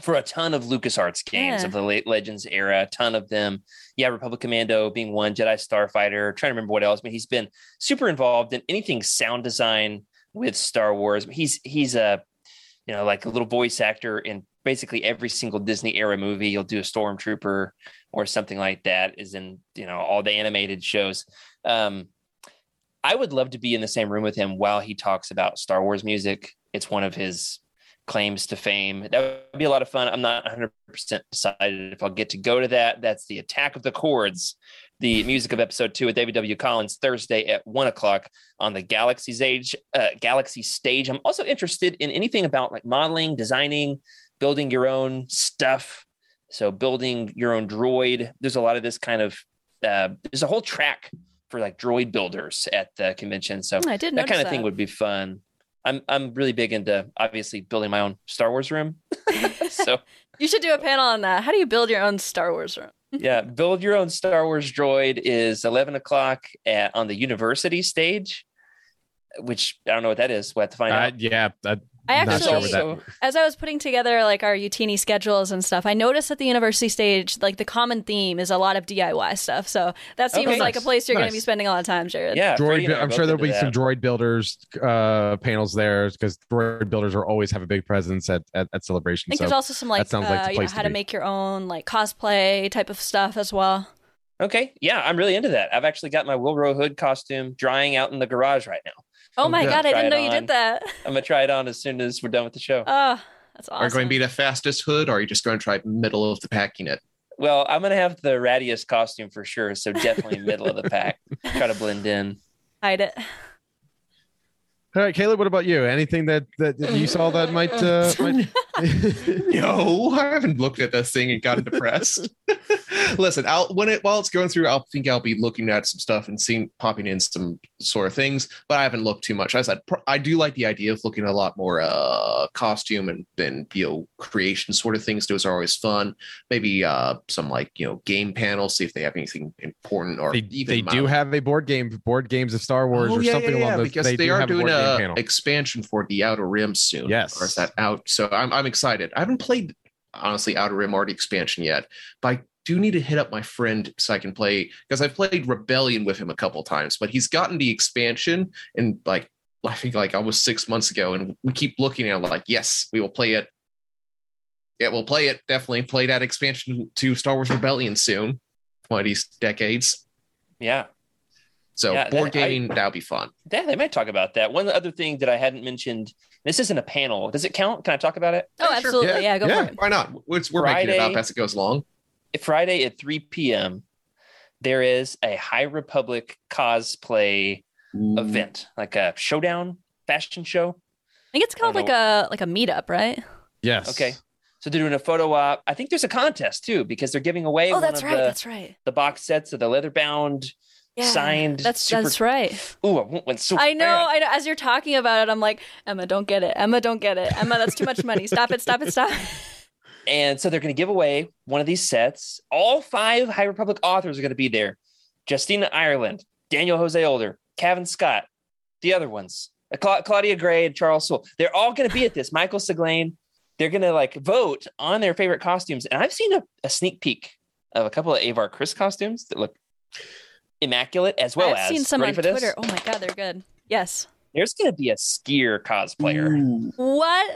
for a ton of LucasArts games Yeah. of the late Legends era, a ton of them. Yeah, Republic Commando being one, Jedi Starfighter, trying to remember what else, but he's been super involved in anything sound design with Star Wars. He's he's a you know like a little voice actor in basically every single Disney era movie. You'll do a stormtrooper or something like that is in you know all the animated shows. Um I would love to be in the same room with him while he talks about Star Wars music. It's one of his claims to fame. That would be a lot of fun. I'm not 100% decided if I'll get to go to that. That's the Attack of the Chords, the music of episode two with David W. Collins Thursday at one o'clock on the Galaxy's Age, uh, Galaxy stage. I'm also interested in anything about like modeling, designing, building your own stuff. So building your own droid. There's a lot of this kind of. Uh, there's a whole track for like droid builders at the convention. So I did that kind of that. thing would be fun. I'm I'm really big into obviously building my own Star Wars room. so You should do a panel on that. How do you build your own Star Wars room? yeah, build your own Star Wars droid is 11 o'clock at, on the university stage, which I don't know what that is. We'll have to find Uh, out. yeah, that, I actually, sure that- as I was putting together like our Youtini schedules and stuff, I noticed at the university stage, like the common theme is a lot of DIY stuff. So that seems Okay. like a place you're going to be spending a lot of time, Jared. yeah, droid. and I are I'm sure there'll into be some droid builders uh, panels there because droid builders are always have a big presence at at, at I think So there's also some like, sounds like the uh, you know, place to how to make your own like cosplay type of stuff as well. Okay, yeah, I'm really into that. I've actually got my Willrow Hood costume drying out in the garage right now. Oh, my god, I didn't know you on. did that. I'm gonna try it on as soon as we're done with the show. Oh, that's awesome. Are you going to be the fastest hood, or are you just going to try middle of the pack unit? Well, I'm gonna have the Radius costume for sure, so definitely middle of the pack. Try to blend in. hide it? All right, Caleb. What about you? Anything that that you saw that might? Uh, might... no, I haven't looked at this thing and gotten depressed. Listen, I'll when it while it's going through, I'll think I'll be looking at some stuff and seeing popping in some sort of things, but I haven't looked too much. I said I do like the idea of looking at a lot more uh costume and you know creation sort of things. Those are always fun. Maybe uh some like you know game panels, see if they have anything important or they, even they do have a board game, board games of Star Wars Oh, or yeah, something yeah, along yeah, those. because they, they, are doing game a expansion for the Outer Rim soon. Yes. or is that out? So I'm I'm excited. I haven't played honestly Outer Rim or the expansion yet, but I do need to hit up my friend so I can play because I've played Rebellion with him a couple times, but he's gotten the expansion and like I think like almost six months ago, and we keep looking at it like yes, we will play it. Yeah, we'll play it. Definitely play that expansion to Star Wars Rebellion soon, one of these decades. Yeah. So Yeah, board that- I- gaming that'll be fun. Yeah, they might talk about that. One other thing that I hadn't mentioned. This isn't a panel. Does it count? Can I talk about it? Oh, Yeah, absolutely. Yeah, Yeah, go yeah. for it. Why not? It's, we're making it up as it goes along. Friday at 3 p.m. There is a High Republic cosplay mm. event, like a showdown fashion show. I think it's called don't like a like a meetup, right? yes. Okay. So they're doing a photo op. I think there's a contest too because they're giving away Oh, one that's of right. the, That's right. the box sets of the leather bound Yeah, signed. That's super- that's right. Ooh, I want one so I know. bad. I know. As you're talking about it, I'm like, Emma, don't get it. Emma, don't get it. Emma, that's too much money. Stop it. Stop it. Stop. it. And so they're going to give away one of these sets. All five High Republic authors are going to be there. Justina Ireland, Daniel Jose Older, Cavan Scott, the other ones, uh, Cla- Claudia Gray and Charles Soule. They're all going to be at this. Michael Siglain. They're going to like vote on their favorite costumes. And I've seen a, a sneak peek of a couple of Avar Kriss costumes that look immaculate as well as I've as seen some ready on for this? Twitter. Oh my god, they're good. Yes. There's going to be a Sskeer cosplayer. What?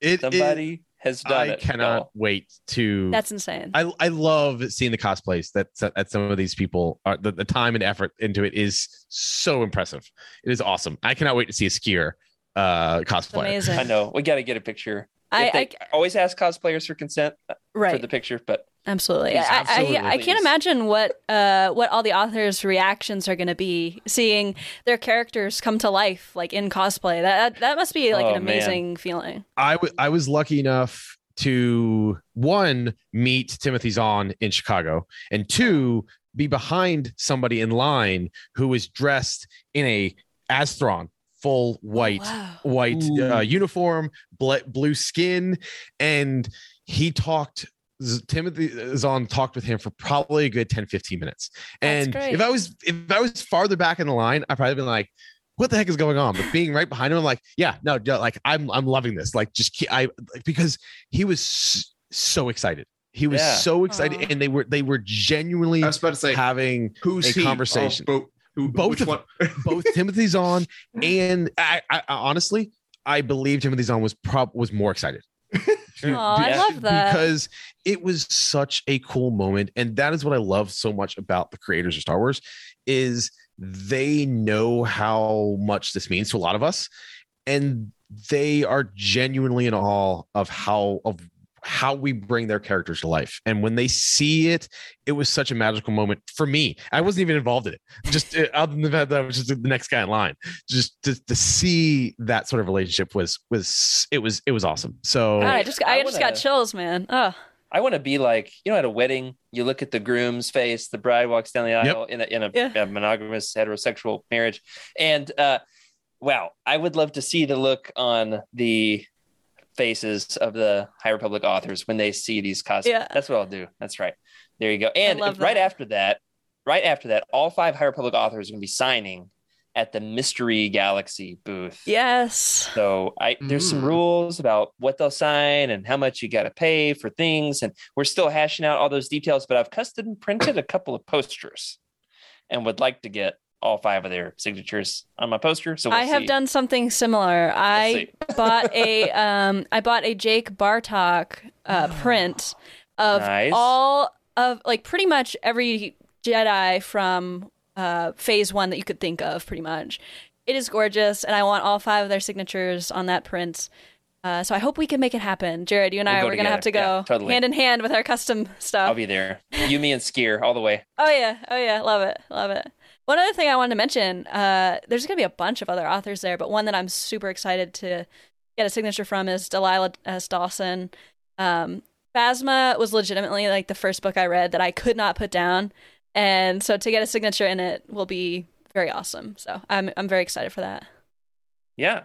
It, it- Somebody has done I it. cannot y'all. wait to. That's insane. I, I love seeing the cosplays that that some of these people are the, the time and effort into it is so impressive. It is awesome. I cannot wait to see a Sskeer uh cosplayer. cosplay. amazing. I know. We got to get a picture. I, If they- I always ask cosplayers for consent for the picture, but Absolutely. Please, I, I, I, I can't imagine what uh what all the authors' reactions are going to be seeing their characters come to life like in cosplay. That that must be like Oh, an man. amazing feeling. I w- I was lucky enough to one meet Timothy Zahn in Chicago, and two be behind somebody in line who was dressed in a as Thrawn full white Wow. white uh, uniform, bl- blue skin, and he talked. Z- Timothy uh, Zahn talked with him for probably a good 10, 15 minutes. And if I was if I was farther back in the line, I'd probably been like, what the heck is going on? But being right behind him, I'm like, yeah, no, no, like I'm I'm loving this. Like just keep, I like, because he was so excited. He was Yeah. so excited, Aw. and they were they were genuinely I was about to say having who's a he? Oh, conversation. Oh, bo- who, Both of- both Timothy Zahn and I, I, I honestly I believe Timothy Zahn was prob was more excited. I love that. because it was such a cool moment and that is what i love so much about the creators of star wars is they know how much this means to a lot of us and they are genuinely in awe of how of how we bring their characters to life. And when they see it it was such a magical moment for me. I wasn't even involved in it. Just uh, other than the fact that i was just the next guy in line. Just to, to see that sort of relationship was was it was it was awesome. So God, I just I, I just got wanna- chills, man. Oh, I want to be like, you know, at a wedding, you look at the groom's face, the bride walks down the aisle in a, in a, Yeah. a monogamous heterosexual marriage. And uh, wow, I would love to see the look on the faces of the High Republic authors when they see these costumes. Yeah. That's what I'll do. That's right. There you go. And right that. after that, right after that, all five High Republic authors are going to be signing at the Mystery Galaxy booth. yes. So I there's some Mm. rules about what they'll sign and how much you got to pay for things, and we're still hashing out all those details. But I've custom printed a couple of posters, and would like to get all five of their signatures on my poster. So we'll I have see. done something similar. I bought a um I bought a Jake Bartok uh print of Nice. all of like pretty much every Jedi from uh phase 1 that you could think of pretty much. It is gorgeous and I want all five of their signatures on that print. Uh, so I hope we can make it happen. Jared, you and I We'll go we're gonna have to go. Yeah, totally. hand in hand with our custom stuff. I'll be there. You, me, and Skier all the way. Oh yeah, oh yeah, love it, love it. One other thing I wanted to mention, uh, there's gonna be a bunch of other authors there, but one that I'm super excited to get a signature from is Delilah S. Dawson. Um, Phasma was legitimately like the first book I read that I could not put down, and so to get a signature in it will be very awesome. So I'm I'm very excited for that. Yeah.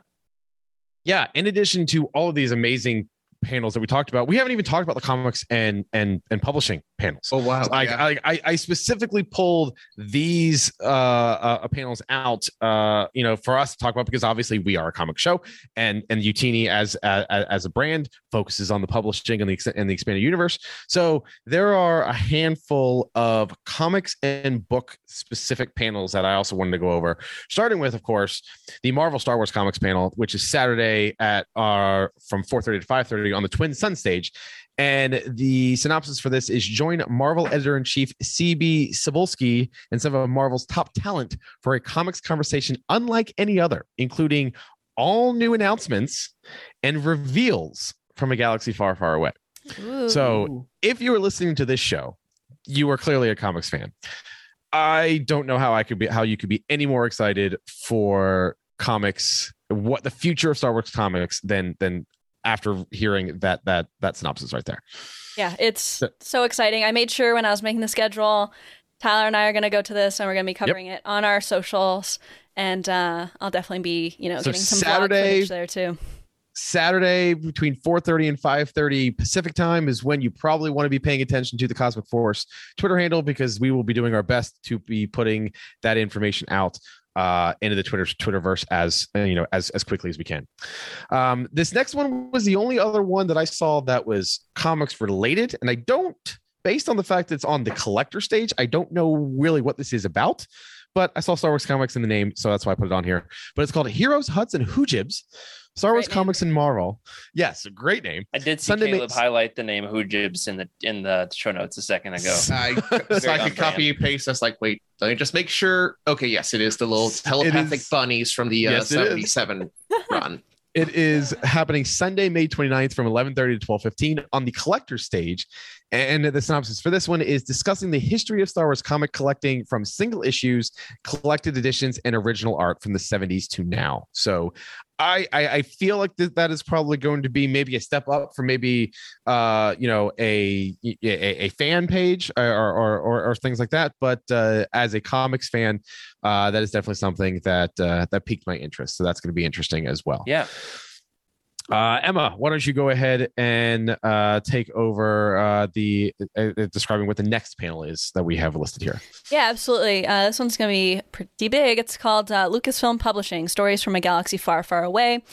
yeah in addition to all of these amazing panels that we talked about we haven't even talked about the comics and and and publishing panels Oh wow. I, yeah. I, I I specifically pulled these uh, uh panels out uh you know for us to talk about because obviously we are a comic show and and Youtini as as, as a brand focuses on the publishing and the and the expanded universe so there are a handful of comics and book specific panels that I also wanted to go over starting with of course the Marvel Star Wars comics panel which is Saturday at our from 4:30 to 5:30 on the Twin Sun stage and the synopsis for this is join Marvel editor in chief CB Cebulski and some of Marvel's top talent for a comics conversation unlike any other, including all new announcements and reveals from a galaxy far, far away. Ooh. So if you are listening to this show, you are clearly a comics fan. I don't know how I could be how you could be any more excited for comics, what the future of Star Wars comics than than after hearing that that that synopsis right there. Yeah, it's So- so exciting. I made sure when I was making the schedule, Tyler and I are going to go to this and we're going to be covering it on our socials. And uh, I'll definitely be, you know, So getting some Saturday- there too. Saturday between 4:30 and 5:30 Pacific time is when you probably want to be paying attention to the Cosmic Force Twitter handle because we will be doing our best to be putting that information out uh, into the Twitter Twitterverse as you know as as quickly as we can. Um, this next one was the only other one that I saw that was comics related, and I don't, based on the fact that it's on the collector stage, I don't know really what this is about. But I saw Star Wars comics in the name, so that's why I put it on here. But it's called Heroes, Hutts, and Hoojibs. Star Wars Great name. comics and Marvel. Yes, a great name. I did see Sunday Caleb makes- highlight the name Hoojibs in the in the show notes a second ago. I, so I could copy and paste. I was like, wait, let me just make sure. Okay, yes, it is the little telepathic is- bunnies from the uh, Yes, 77 run. It is happening Sunday, May 29th from 11:30 to 12:15 on the collector stage. And the synopsis for this one is discussing the history of Star Wars comic collecting from single issues, collected editions, and original art from the 70s to now. So I I, I feel like that that is probably going to be maybe a step up for maybe uh you know a a, a fan page or or, or or things like that. But uh, as a comics fan, uh, that is definitely something that uh, that piqued my interest. So that's going to be interesting as well. Yeah. Uh, Emma, why don't you go ahead and uh, take over uh, the uh, uh, describing what the next panel is that we have listed here? Yeah, absolutely. Uh, this one's going to be pretty big. It's called Lucasfilm Publishing Stories from a Galaxy Far, Far Away.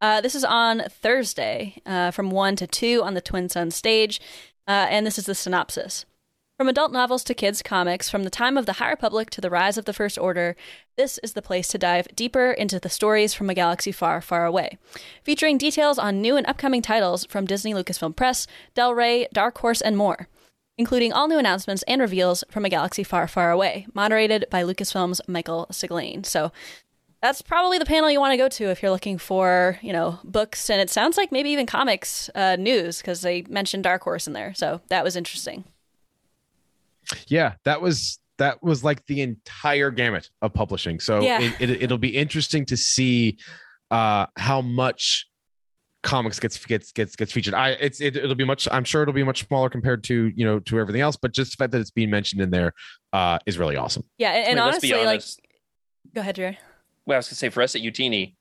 This is on Thursday from 1 to 2 on the Twin Sun stage. And this is the synopsis. From adult novels to kids' comics, from the time of the High Republic to the rise of the First Order, this is the place to dive deeper into the stories from a galaxy far, far away. Featuring details on new and upcoming titles from Disney Lucasfilm Press, Del Rey, Dark Horse, and more including all new announcements and reveals from a galaxy far, far away, moderated by Lucasfilm's Michael Siglain. So that's probably the panel you want to go to if you're looking for, you know, books and it sounds like maybe even comics uh, news because they mentioned Dark Horse in there. So that was interesting. Yeah, that was that was like the entire gamut of publishing. So Yeah. it, it, it'll be interesting to see uh, how much comics gets gets gets gets featured. I it's it, it'll be much. I'm sure it'll be much smaller compared to you know to everything else. But just the fact that it's being mentioned in there uh, is really awesome. Yeah, and, I and mean, honestly, be like, go ahead, Jared. well, I was gonna say for us at Youtini,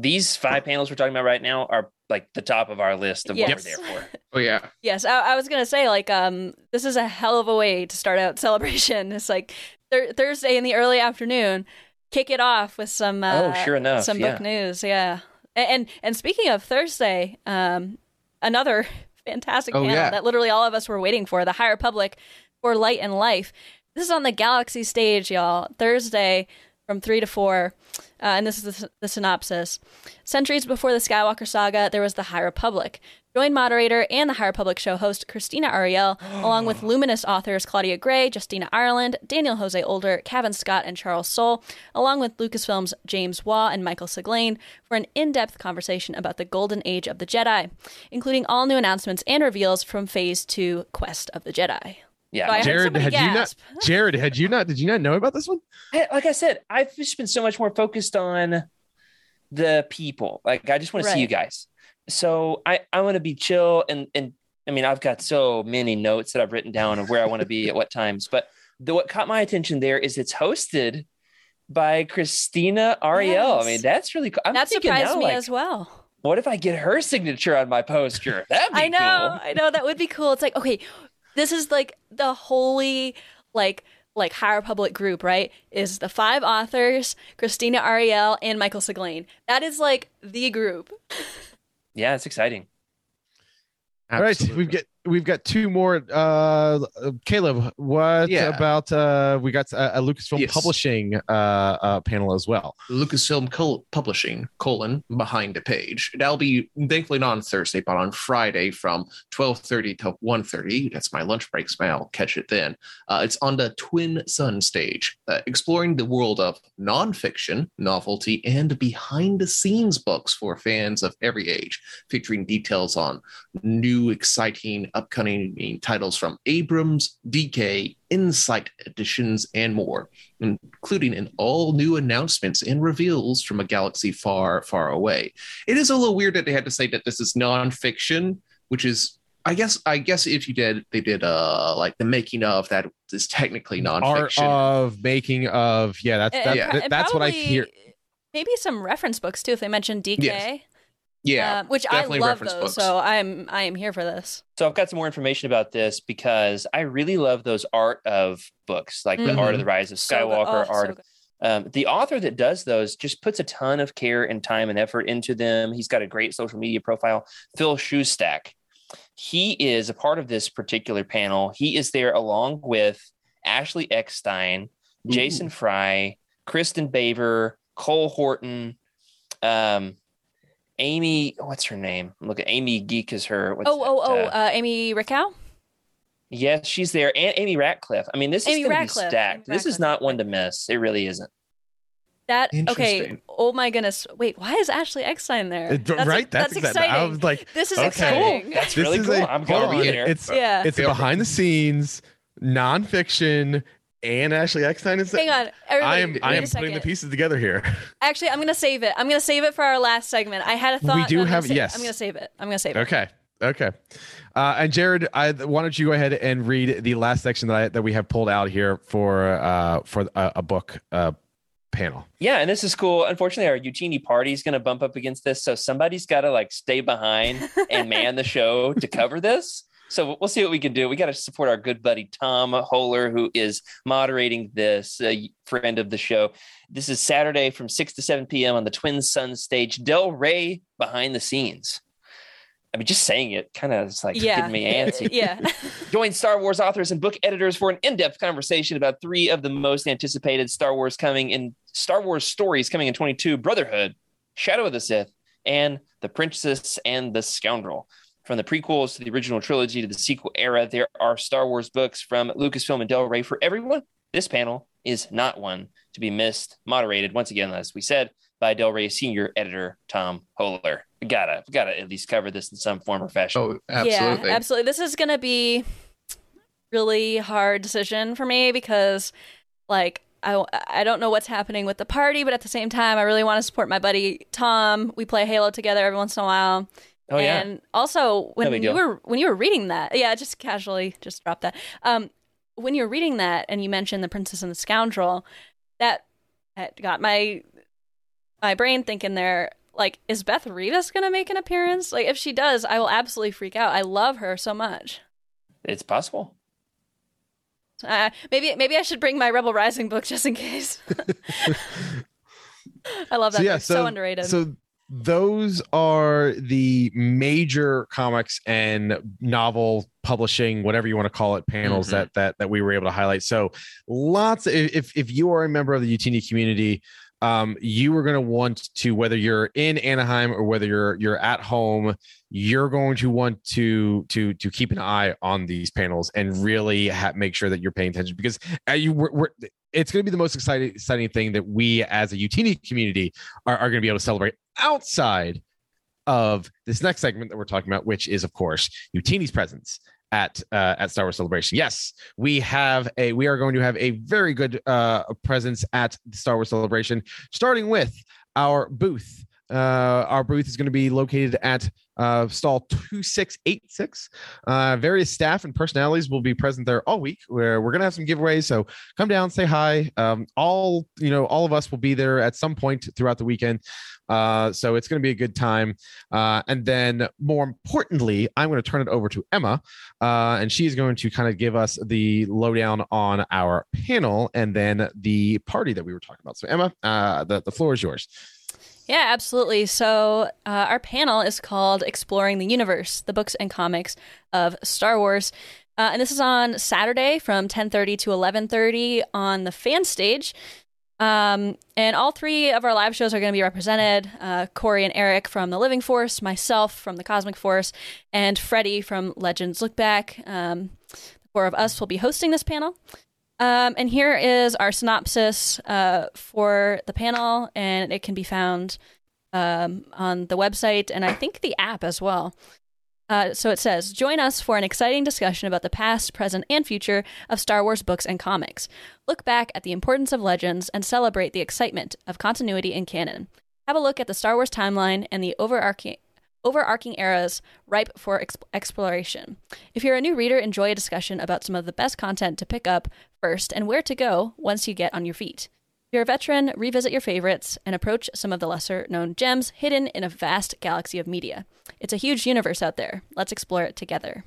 these five panels we're talking about right now are like the top of our list of what we're there for. Oh yeah, Yes, I, I was gonna say like um this is a hell of a way to start out celebration. It's like thir- Thursday in the early afternoon, kick it off with some uh, Oh, sure enough, some yeah. book news. Yeah, and, and and speaking of Thursday, um, another fantastic Oh, panel yeah. that literally all of us were waiting for: the High Republic for Light and Life. This is on the Galaxy stage, y'all. Thursday from three to four. Uh, and this is the, the synopsis. Centuries before the Skywalker saga, there was the High Republic. Join moderator and the High Republic show host Krystina Arielle, along with luminous authors Claudia Gray, Justina Ireland, Daniel Jose Older, Cavan Scott, and Charles Soule, along with Lucasfilm's James Waugh and Michael Siglain, for an in depth conversation about the golden age of the Jedi, including all new announcements and reveals from Phase 2 Quest of the Jedi. Yeah, So Jared, somebody had you not? Jared, had you not? Did you not know about this one? I- like I said, I've just been so much more focused on the people. Like I just want to see you guys. So I I want to be chill and and I mean I've got so many notes that I've written down of where I want to be at what times. But the what caught my attention there is it's hosted by Krystina Arielle. Yes. I mean that's really cool. I'm that thinking surprised now, me like, as well. What if I get her signature on my poster? That'd be I know, cool. I know that would be cool. It's like, okay, this is like the holy, like, like High Republic group, right? Is the five authors, Krystina Arielle and Michael Siglain. That is like the group. Yeah, it's exciting. All right, we've got we've got two more. Uh, Caleb, what Yeah. about? Uh, we got a, a Lucasfilm Yes. Publishing uh, uh, panel as well. Lucasfilm Col- Publishing colon behind the page. That'll be thankfully not on Thursday, but on Friday from twelve thirty to 1.30. That's my lunch break, so I'll catch it then. Uh, it's on the Twin Sun stage, uh, exploring the world of nonfiction, novelty, and behind the scenes books for fans of every age, featuring details on new, exciting, upcoming titles from Abrams, DK, Insight editions, and more including in all new announcements and reveals from a galaxy far, far away. It is a little weird that they had to say that this is nonfiction, which is, I guess, I guess if you did, they did uh like the making of that is technically nonfiction. Art nonfiction. of making of yeah. That's And- that, Yeah. that- and that's what I hear. Maybe some reference books too, if they mention DK, Yes. Yeah, uh, which I love those. books. So I'm I am here for this. So I've got some more information about this because I really love those art of books, like the Mhm. art of the rise of So. Skywalker, Oh, art so of um, the author that does those just puts a ton of care and time and effort into them. He's got a great social media profile. Phil Szostak, he is a part of this particular panel. He is there along with Ashley Eckstein, Jason Fry, Kristin Baver, Cole Horton, um, Amy. What's her name? Look at Amy Geek is her. What's Oh, oh, that, oh, uh, uh, Amy Richau. Yes, she's there, and Amy Ratcliffe. I mean, this Amy is going to be Ratcliffe. stacked. This is not one to miss. It really isn't. That okay. Oh my goodness. Wait, why is Ashley Eckstein there? That's- right? That's, exact- exciting. I was like, this is okay. exciting. That's really is cool. a- I'm going to be there. It's Yeah. it's Yeah. behind the scenes, nonfiction, and Ashley Eckstein is. Saying, Hang on. Everybody, I am wait I a am putting the pieces together here. Actually, I'm gonna save it. I'm gonna save it for our last segment. I had a thought. We thought. do and I'm gonna have- save it. yes. I'm gonna save it. I'm gonna save it. Okay. Okay. Uh, and Jared, I, why don't you go ahead and read the last section that I, that we have pulled out here for uh, for a, a book uh, panel. Yeah, and this is cool. Unfortunately, our Youtini party is going to bump up against this, so somebody's got to like stay behind and man the show to cover this. So we'll see what we can do. We got to support our good buddy Tom Hoeler, who is moderating this, a friend of the show. This is Saturday from 6 to 7 p.m. on the Twin Sun stage. Del Rey behind the scenes. I mean, just saying it kind of is like Yeah. getting me antsy. yeah. Join Star Wars authors and book editors for an in depth conversation about three of the most anticipated Star Wars coming in Star Wars stories coming in 22 Brotherhood, Shadow of the Sith, and The Princess and the Scoundrel. From the prequels to the original trilogy to the sequel era, there are Star Wars books from Lucasfilm and Del Rey for everyone. This panel is not one to be missed, moderated once again, as we said, by Del Rey senior editor Tom Hoeler. We gotta, we gotta at least cover this in some form or fashion. Oh, absolutely. Yeah, absolutely. This is gonna be really hard decision for me because, like, I I don't know what's happening with the party, but at the same time, I really want to support my buddy Tom. We play Halo together every once in a while. Oh yeah, And also when big you deal. were when you were reading that, yeah, just casually just drop that. Um, when you were reading that and you mentioned the Princess and the Scoundrel, that, that got my my brain thinking there. Like, is Beth Revis gonna make an appearance? Like, if she does, I will absolutely freak out. I love her so much. it's possible. Uh, maybe maybe I should bring my Rebel Rising book just in case. I love that. so yeah, book. so, so underrated. So those are the major comics and novel publishing, whatever you want to call it, panels Mhm. that that that we were able to highlight. So lots. Of, if if you are a member of the Youtini community. Um, you are going to want to whether you're in Anaheim or whether you're you're at home, you're going to want to to to keep an eye on these panels and really ha- make sure that you're paying attention because uh, you we're, we're, it's going to be the most exciting exciting thing that we as a Youtini community are, are going to be able to celebrate outside of this next segment that we're talking about, which is of course Youtini's presence at uh, at Star Wars Celebration. Yes, we have a we are going to have a very good uh, presence at Star Wars Celebration, starting with our booth. Uh, our booth is going to be located at uh, stall 2686. Uh, various staff and personalities will be present there all week. Where we're going to have some giveaways, so come down, say hi. Um, all you know, all of us will be there at some point throughout the weekend. Uh, so it's going to be a good time. Uh, and then, more importantly, I'm going to turn it over to Emma, uh, and she's going to kind of give us the lowdown on our panel and then the party that we were talking about. So, Emma, uh, the the floor is yours. Yeah, absolutely. So, uh, our panel is called Exploring the Universe, the books and comics of Star Wars. Uh, and this is on Saturday from 10:30 to 11:30 on the fan stage. Um, and all three of our live shows are going to be represented uh, Corey and Eric from The Living Force, myself from The Cosmic Force, and Freddie from Legends Look Back. Um, the four of us will be hosting this panel. Um, and here is our synopsis uh, for the panel, and it can be found um, on the website and I think the app as well. Uh, so it says, join us for an exciting discussion about the past, present, and future of Star Wars books and comics. Look back at the importance of legends and celebrate the excitement of continuity in canon. Have a look at the Star Wars timeline and the overarching overarching eras ripe for exp- exploration. If you're a new reader, enjoy a discussion about some of the best content to pick up first and where to go once you get on your feet. You're a veteran, revisit your favorites and approach some of the lesser known gems hidden in a vast galaxy of media. It's a huge universe out there. Let's explore it together.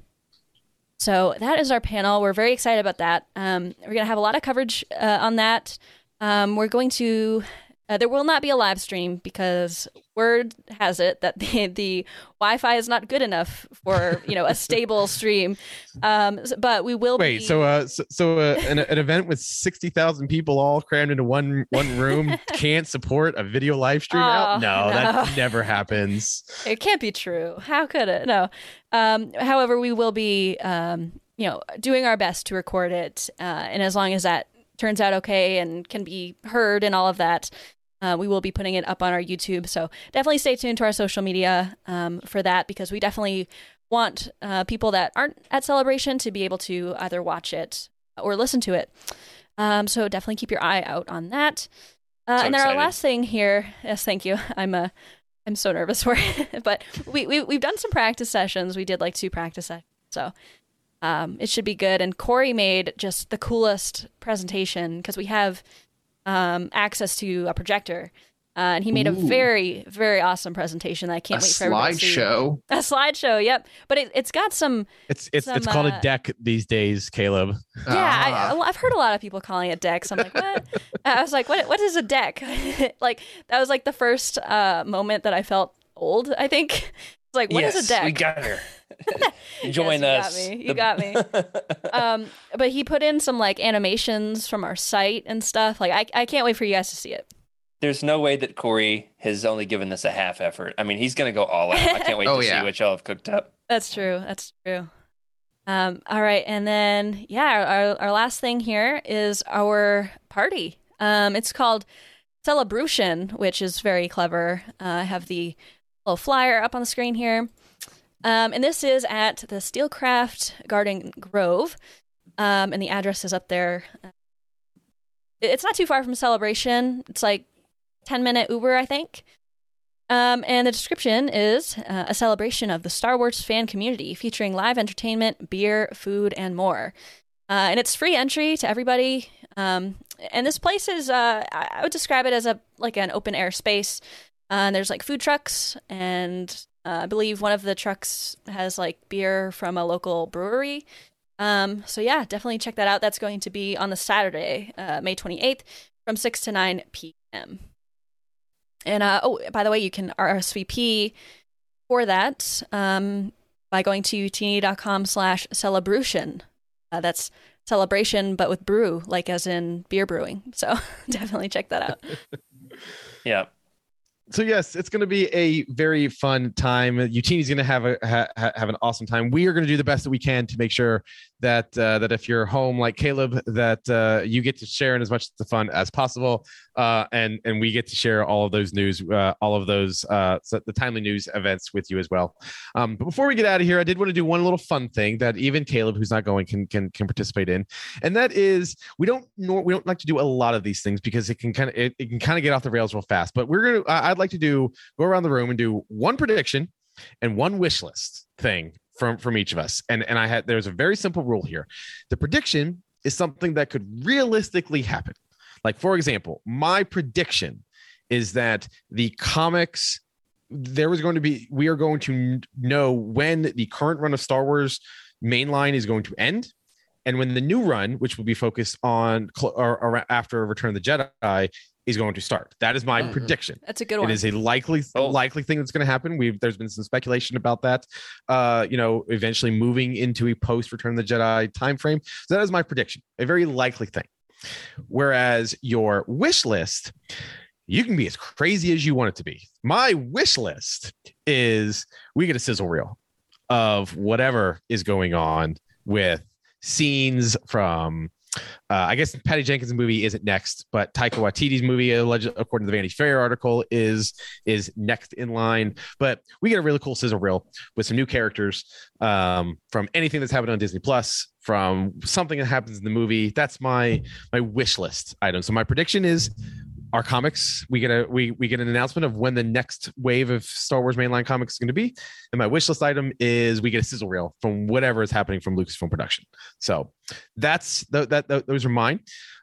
So that is our panel. We're very excited about that. Um, we're going to have a lot of coverage uh, on that. Um, we're going to. Uh, there will not be a live stream because word has it that the, the Wi-Fi is not good enough for you know a stable stream. Um, but we will Wait, be. so uh, so, so uh, an, an event with sixty thousand people all crammed into one one room can't support a video live stream? out? Oh, No, that never happens. It can't be true. How could it? No. Um, however, we will be, um, you know, doing our best to record it, uh, and as long as that turns out okay and can be heard and all of that, uh, we will be putting it up on our YouTube. So definitely stay tuned to our social media um, for that because we definitely want uh, people that aren't at Celebration to be able to either watch it or listen to it. Um, so definitely keep your eye out on that. Uh, So and then our last thing here, yes, thank you. I'm uh, I'm so nervous for it, but we, we we've done some practice sessions. We did like two practice sessions, so um, it should be good. And Corey made just the coolest presentation because we have um, access to a projector, uh, and he made a very very awesome presentation that I A can't wait for everybody to see. slideshow. A slideshow, yep. But it, it's got some It's it's it's called uh, a deck these days, Caleb. Yeah, Ah. I, I've heard a lot of people calling it decks. I'm like, what? I was like, what? What is a deck? like that was like the first uh, moment that I felt old. I think it's like, what is yes, a deck? We got her. Join Yes, us. you got me. You got me. um, but he put in some like animations from our site and stuff. Like, I, I can't wait for you guys to see it. There's no way that Corey has only given this a half effort. I mean, he's going to go all out. I can't wait Oh, to yeah. see what y'all have cooked up. That's true. That's true. Um, all right, and then yeah, our our last thing here is our party. Um, it's called Celebrewtion, which is very clever. Uh, I have the little flyer up on the screen here, um, and this is at the Steelcraft Garden Grove, um, and the address is up there. It's not too far from Celebration. It's like ten minute Uber, I think. Um, and the description is uh, a celebration of the Star Wars fan community featuring live entertainment, beer, food, and more. Uh, and it's free entry to everybody. Um, and this place is, uh, I I would describe it as a like an open air space. Uh, and there's like food trucks, and uh, I believe one of the trucks has like beer from a local brewery. Um, so yeah, definitely check that out. That's going to be on the Saturday, uh, May 28th, from 6 to 9 p.m. And uh, oh, by the way, you can RSVP for that um, by going to youtini.com slash celebration. Uh, that's celebration, but with brew, like as in beer brewing. So definitely check that out. Yeah. So yes, it's going to be a very fun time. Youtini's going to have a ha, ha- have an awesome time. We are going to do the best that we can to make sure that uh, that if you're home like Caleb, that uh, you get to share in as much of the fun as possible, uh, and and we get to share all of those news, uh, all of those uh, the timely news events with you as well. Um, but before we get out of here, I did want to do one little fun thing that even Caleb, who's not going, can can can participate in, and that is we don't nor we don't like to do a lot of these things because it can kind of it, it can kind of get off the rails real fast. But we're gonna I'd like to do go around the room and do one prediction and one wish list thing from from each of us. And and I had there's a very simple rule here. The prediction is something that could realistically happen. Like for example, my prediction is that the comics there was going to be we are going to know when the current run of Star Wars mainline is going to end and when the new run which will be focused on or, or after return of the jedi is going to start that is my Mhm. prediction That's a good it one. is a likely Oh. likely thing that's going to happen. We've there's been some speculation about that. Uh, you know, eventually moving into a post Return of the Jedi timeframe. So that is my prediction. A very likely thing. Whereas your wish list, you can be as crazy as you want it to be. My wish list is we get a sizzle reel of whatever is going on with scenes from uh, I guess Patty Jenkins' movie isn't next, but Taika Waititi's movie, alleged, according to the Vanity Fair article, is is next in line. But we get a really cool sizzle reel with some new characters um, from anything that's happened on Disney Plus, from something that happens in the movie. That's my my wish list item. So my prediction is our comics. We get a we we get an announcement of when the next wave of Star Wars mainline comics is going to be. And my wish list item is we get a sizzle reel from whatever is happening from Lucasfilm Production. So that's th- that, that those are mine.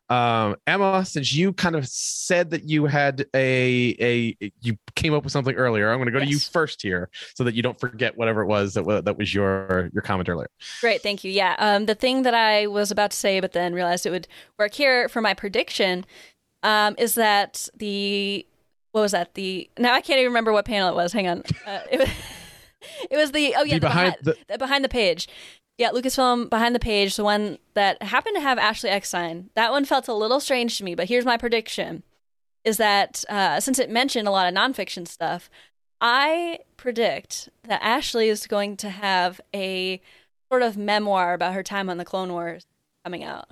Um, Emma, since you kind of said that you had a a you came up with something earlier, I'm going to go to you first here so that you don't forget whatever it was that that was your your comment earlier. Great, thank you. Yeah, um, the thing that I was about to say, but then realized it would work here for my prediction, um, is that the what was that? The now I can't even remember what panel it was. Hang on, uh, it was it was the oh yeah The the behind- behind, the, behind the page. Yeah, Lucasfilm behind the page, the one that happened to have Ashley Eckstein. That one felt a little strange to me, but here's my prediction: is that uh, since it mentioned a lot of nonfiction stuff, I predict that Ashley is going to have a sort of memoir about her time on the Clone Wars coming out,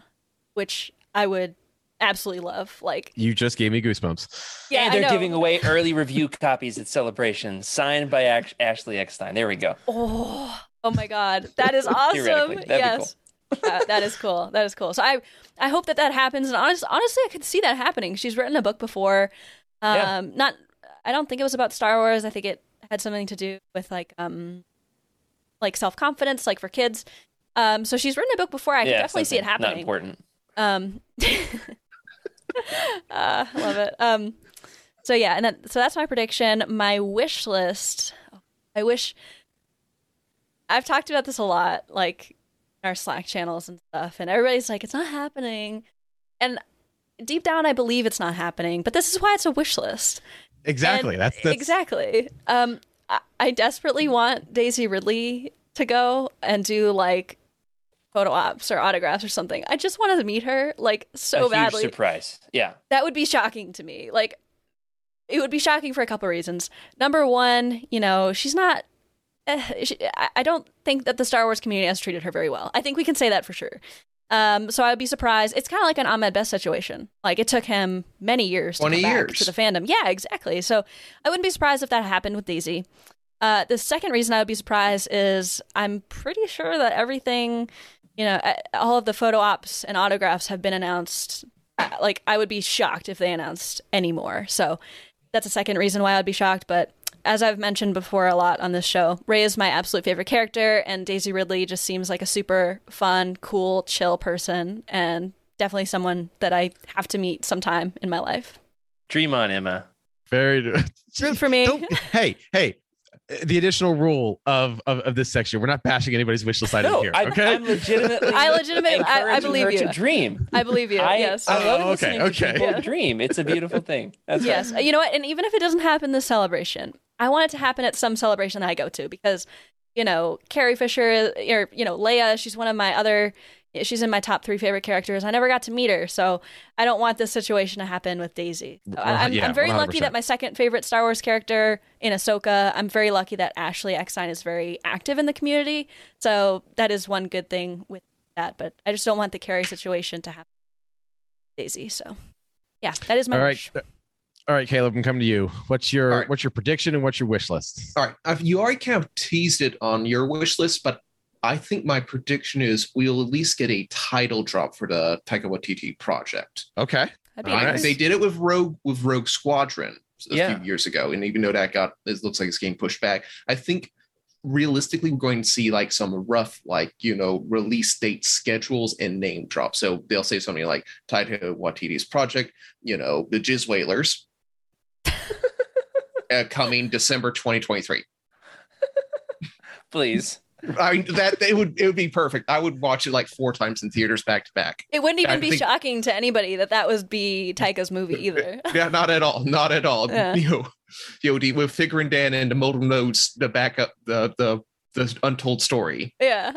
which I would absolutely love. Like, You just gave me goosebumps. yeah, and they're know. giving away early review copies at Celebration, signed by Ash- Ashley Eckstein. There we go. Oh, oh my God, that is awesome! Theoretically, that'd be yes, Uh, that is cool. That is cool. So I, I hope that that happens. And honest, honestly, I could see that happening. She's written a book before. Um, Yeah. not, I don't think it was about Star Wars. I think it had something to do with like, um, like self confidence, like for kids. Um, so she's written a book before. I could yeah, definitely see it something Not happening. important. Um, uh, love it. Um, so yeah, and so that's my prediction. My wish list. I wish. I've talked about this a lot, like in our Slack channels and stuff, and everybody's like, "It's not happening," and deep down, I believe it's not happening. But this is why it's a wish list. Exactly. That's, that's exactly. Um, I, I desperately want Daisy Ridley to go and do like photo ops or autographs or something. I just wanted to meet her like so a badly. surprise. Yeah. That would be shocking to me. Like it would be shocking for a couple reasons. Number one, you know, she's not. eh, she, I- don't think that the Star Wars community has treated her very well. I think we can say that for sure. Um, so I'd be surprised. It's kind of like an Ahmed Best situation. Like it took him many years to 20 come back years. to the fandom. Yeah, exactly. So I wouldn't be surprised if that happened with Daisy. Uh, the second reason I would be surprised is I'm pretty sure that everything, you know, all of the photo ops and autographs have been announced. Uh, Like I would be shocked if they announced any more. So that's a second reason why I'd be shocked. But as I've mentioned before a lot on this show, Rey is my absolute favorite character, and Daisy Ridley just seems like a super fun, cool, chill person, and definitely someone that I have to meet sometime in my life. Dream on, Emma. very. Root for me. Don't- hey, hey. The additional rule of, of, of this section: we're not bashing anybody's wish list item No, here. I'm, okay. I'm legitimately. I legitimately- I- I believe her you. To dream. I believe you. I, yes. I love Oh, okay, listening okay. to people Yeah. dream. It's a beautiful thing. That's yes. right. You know what? And even if it doesn't happen this celebration, I want it to happen at some celebration that I go to because, you know, Carrie Fisher uh, or, you know, Leia, she's one of my other she's in my top three favorite characters. I never got to meet her, so I don't want this situation to happen with Daisy. So I- I'm, Yeah, I'm very lucky 100%. that my second favorite Star Wars character in Ahsoka. I'm very lucky that Ashley Eckstein is very active in the community. So that is one good thing with that. But I just don't want the Carrie situation to happen. with Daisy. So yeah, that is my All right. wish. Uh, all right, Caleb, I'm coming to you. What's your All right. what's your prediction and what's your wish list? All right, I've, you already kind of teased it on your wish list, but I think my prediction is we'll at least get a title drop for the Taika Waititi project. Okay. That'd be All right. nice. They did it with Rogue with Rogue Squadron a Yeah. few years ago, and even though that got it looks like it's getting pushed back, I think realistically we're going to see like some rough like you know release date schedules and name drops. So they'll say something like Taika Waititi's project, you know, the Jizz Whalers. uh, coming December 2023. Please. I mean that it would it would be perfect. I would watch it like four times in theaters back to back. It wouldn't even I be think- shocking to anybody that that would be Taika's movie either. Yeah, not at all. Not at all. Yeah. You know, you know, Figrin D'an and the modal nodes to back up the the the untold story. yeah.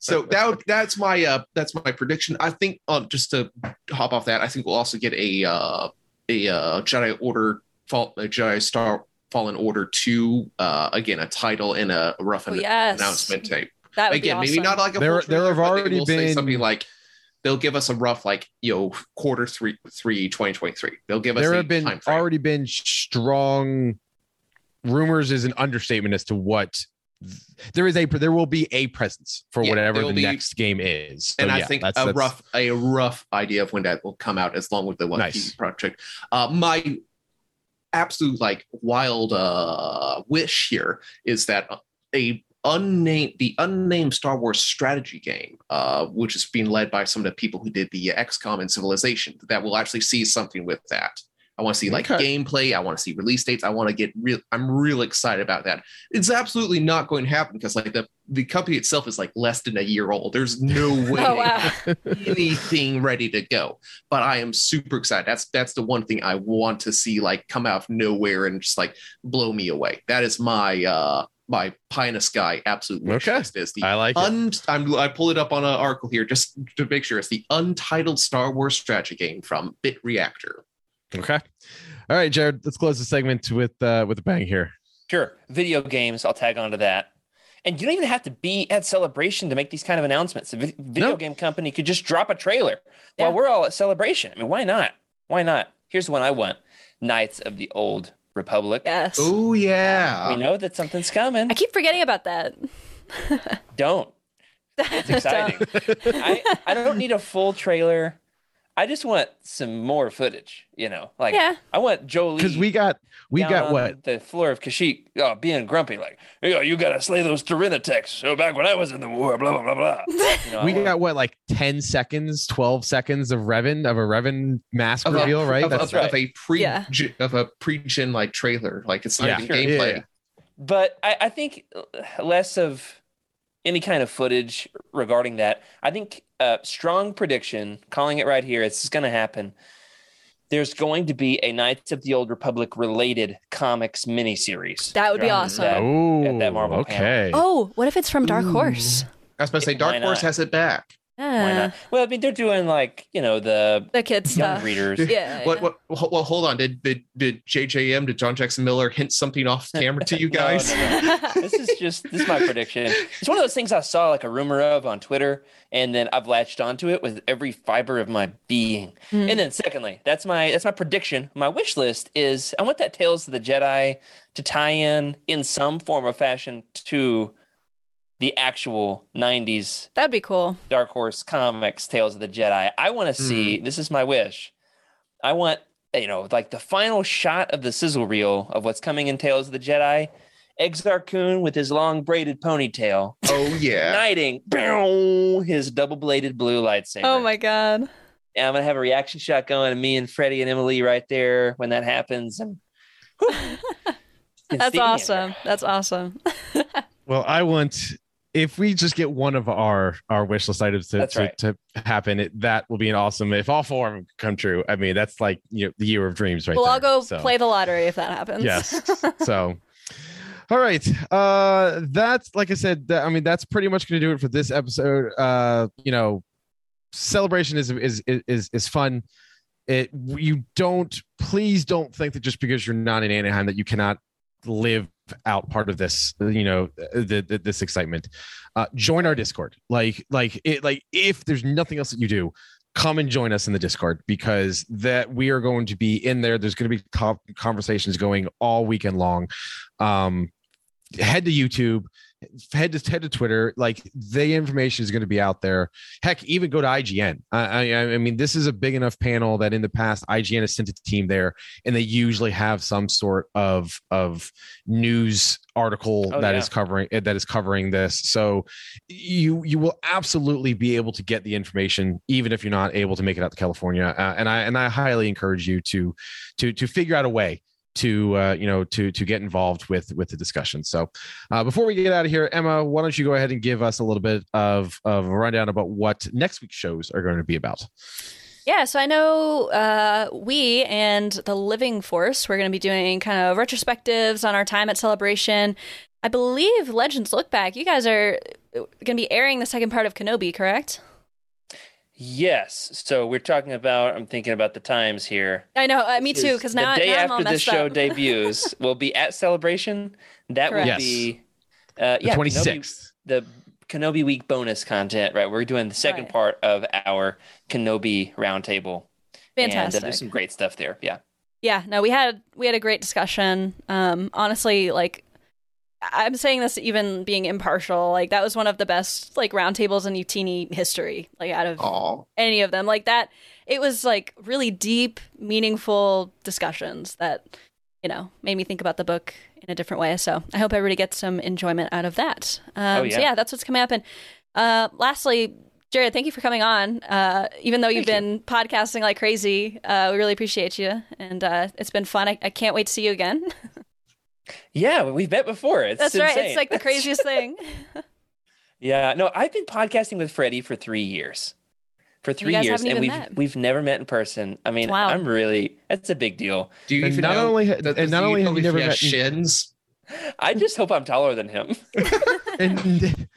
So that would, that's my uh that's my prediction. I think um just to hop off that, I think we'll also get a uh a uh Jedi Order fault a Jedi Star Fallen Order two uh again a title and a rough Oh, yes. announcement tape. That would again, be awesome. maybe not like a There- there have but already been- something like they'll give us a rough like you know quarter three three 2023. They'll give us There a have been time frame. already been strong rumors is an understatement as to what there is a there will be a presence for Yeah, whatever the be- next game is. So, and I think that's- a that's- rough a rough idea of when that will come out, as long with the one Nice. project. Uh, my absolute like wild uh, wish here is that a unnamed the unnamed Star Wars strategy game, uh, which is being led by some of the people who did the XCOM and Civilization, that will actually see something with that. I want to see like Okay. gameplay. I want to see release dates. I want to get real. I'm real excited about that. It's absolutely not going to happen because like the the company itself is like less than a year old. There's no way Oh wow. anything ready to go. But I am super excited. That's that's the one thing I want to see like come out of nowhere and just like blow me away. That is my uh my pie in the sky absolute Okay. is the I like it. I'm I pull it up on an article here just to make sure it's the untitled Star Wars strategy game from Bit Reactor. Okay. All right, Jared, let's close the segment with uh with a bang here. Sure. Video games, I'll tag on to that. And you don't even have to be at Celebration to make these kind of announcements. A vi- video No. game company could just drop a trailer Yeah. while we're all at Celebration. I mean, why not? Why not? Here's the one I want Knights of the Old Republic. Yes. Oh yeah. We know that something's coming. I keep forgetting about that. Don't. It's exciting. I, I don't need a full trailer. I just want some more footage, you know. Like yeah. I want Jolee Because we got we got what? the floor of Kashyyyk, oh, being grumpy, like, yeah, you gotta slay those terentateks. So back when I was in the war, blah blah blah blah. You know, We want- got what like 10 seconds, 12 seconds of Revan of a Revan mask Of a- reveal, right? Of, That's of, of a pre Yeah. of a pre-gen like trailer. Like it's not Yeah. even Sure. gameplay. Yeah, yeah. but I, I think less of any kind of footage regarding that. I think uh, strong prediction, calling it right here, it's going to happen. There's going to be a Knights of the Old Republic related comics miniseries. That would be awesome. that- oh, at that Marvel okay. Oh, what if it's from Dark Ooh. Horse? I was about to say Dark Horse has it back. Why not? Well, I mean, they're doing like you know the The kids young stuff. readers. Yeah. What, yeah. what, well, hold on. Did, did, did JJM, did John Jackson Miller hint something off camera to you guys? no, no. this is just this is my prediction. It's one of those things I saw like a rumor of on Twitter, and then I've latched onto it with every fiber of my being. Hmm. And then secondly, that's my that's my prediction. My wish list is I want that Tales of the Jedi to tie in in some form or fashion to the actual 90s That'd be cool. Dark Horse comics Tales of the Jedi. I want to hmm. see this is my wish. I want you know like the final shot of the sizzle reel of what's coming in Tales of the Jedi. Exar Kun with his long braided ponytail, Oh, yeah. knighting bow, his double bladed blue lightsaber. Oh my god. And I'm gonna have a reaction shot going, and me and Freddie and Emily right there when that happens. And whew, That's steamy in awesome. That's awesome. Well, I want if we just get one of our our wish list items to, to, right. to happen, it, that will be an awesome. If all four of them come true, I mean, that's like you know the year of dreams, right well, there. I'll go So, play the lottery if that happens. Yes. so, All right. Uh that's like I said, that, I mean that's pretty much going to do it for this episode. Uh you know, celebration is is is is fun. It you don't please don't think that just because you're not in Anaheim that you cannot live out part of this you know the, the, this excitement. Uh join our discord. Like like it like if there's nothing else that you do come and join us in the discord because that we are going to be in there. There's going to be co- conversations going all weekend long. Um head to youtube head to head to twitter like the information is going to be out there. Heck even go to ign I, I i mean this is a big enough panel that in the past ign has sent a team there and they usually have some sort of of news article Oh, that yeah. is covering eh, that is covering this. So you you will absolutely be able to get the information even if you're not able to make it out to california. Uh, and i and i highly encourage you to to to figure out a way to uh, you know to to get involved with with the discussion so uh, before we get out of here emma why don't you go ahead and give us a little bit of of a rundown about what next week's shows are going to be about Yeah, so I know uh, we and the Living Force, we're going to be doing kind of retrospectives on our time at Celebration. I believe Legends Look Back, you guys are going to be airing the second part of Kenobi, correct? Yes. So we're talking about. I'm thinking about the times here. I know, uh, me too, because now, the day now I'm all after this show up. debuts will be at Celebration. That Correct. will Yes. be uh, the yeah, 26th Kenobi, the Kenobi Week bonus content. Right, we're doing the second Right. part of our Kenobi roundtable. And uh, Fantastic. there's some great stuff there. Yeah. Yeah, no, we had we had a great discussion. Um, honestly, like I'm saying this even being impartial, like that was one of the best like roundtables in Youtini history, like out of Aw. any of them. Like that, it was like really deep, meaningful discussions that you know made me think about the book in a different way. So I hope everybody gets some enjoyment out of that. Um, Oh, So yeah. yeah, that's what's coming up. And uh, lastly. Jared, thank you for coming on. Uh, even though you've Thank been podcasting like crazy, uh, we really appreciate you, and uh, it's been fun. I, I can't wait to see you again. Yeah, we've met before. It's That's right. It's like the craziest thing. Yeah, no, I've been podcasting with Freddie for three years. For three years, and we've met. we've never met in person. I mean, Wow. I'm really that's a big deal. Do you And even not know only ha- that- and not only have you never he has met- shins. I just hope I'm taller than him. and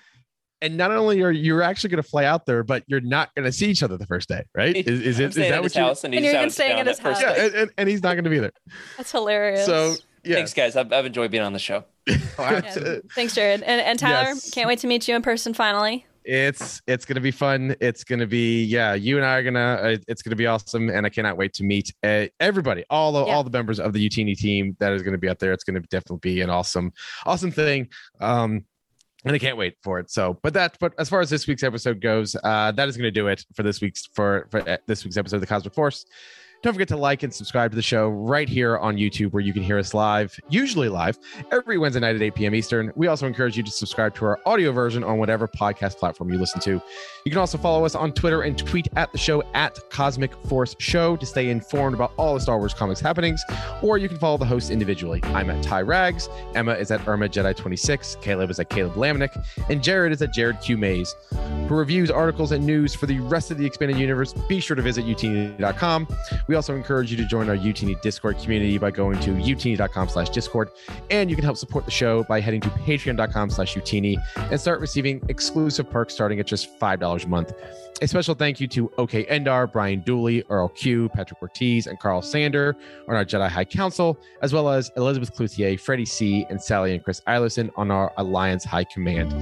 and not only are you're actually going to fly out there, but you're not going to see each other the first day, right? Is, is I'm it is that what you? House and, and you're out even staying at his house. Yeah, and, and, and he's not going to be there. That's hilarious. So yeah, Thanks, guys. I've, I've enjoyed being on the show. Yeah. Thanks, Jared. And, and Tyler, Yes. can't wait to meet you in person finally. it's it's gonna be fun it's gonna be yeah you and i are gonna uh, it's gonna be awesome and i cannot wait to meet uh, everybody all the Yeah. all the members of the youtini team that is gonna be out there it's gonna definitely be an awesome awesome thing um and I can't wait for it. So, but that, but as far as this week's episode goes, uh, that is going to do it for this week's for for uh, this week's episode of the Cosmic Force. Don't forget to like and subscribe to the show right here on YouTube, where you can hear us live, usually live, every Wednesday night at 8 p.m. Eastern. We also encourage you to subscribe to our audio version on whatever podcast platform you listen to. You can also follow us on Twitter and tweet at the show at Cosmic Force Show to stay informed about all the Star Wars comics happenings, or you can follow the hosts individually. I'm at Ty Rags, Emma is at Irma Jedi 26, Caleb is at Caleb Lamanick, and Jared is at Jared Q Mayes. For reviews, articles, and news for the rest of the expanded universe, be sure to visit youtini.com. We also encourage you to join our Youtini Discord community by going to youtini.com slash Discord. And you can help support the show by heading to patreon.com slash Youtini and start receiving exclusive perks starting at just $5 a month. A special thank you to OK Endar, Brian Dooley, Earl Q, Patrick Ortiz, and Carl Sander on our Jedi High Council, as well as Elizabeth Cloutier, Freddie C., and Sally and Chris Eilerson on our Alliance High Command.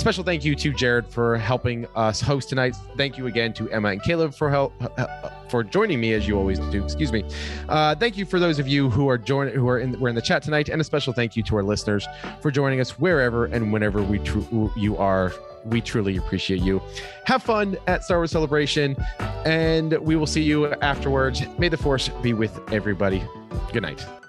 Special thank you to Jared for helping us host tonight. Thank you again to Emma and Caleb for help uh, for joining me as you always do. Excuse me. Uh, thank you for those of you who are joining who are in we're in the chat tonight, and a special thank you to our listeners for joining us wherever and whenever we tr- you are. We truly appreciate you. Have fun at Star Wars Celebration, and we will see you afterwards. May the Force be with everybody. Good night.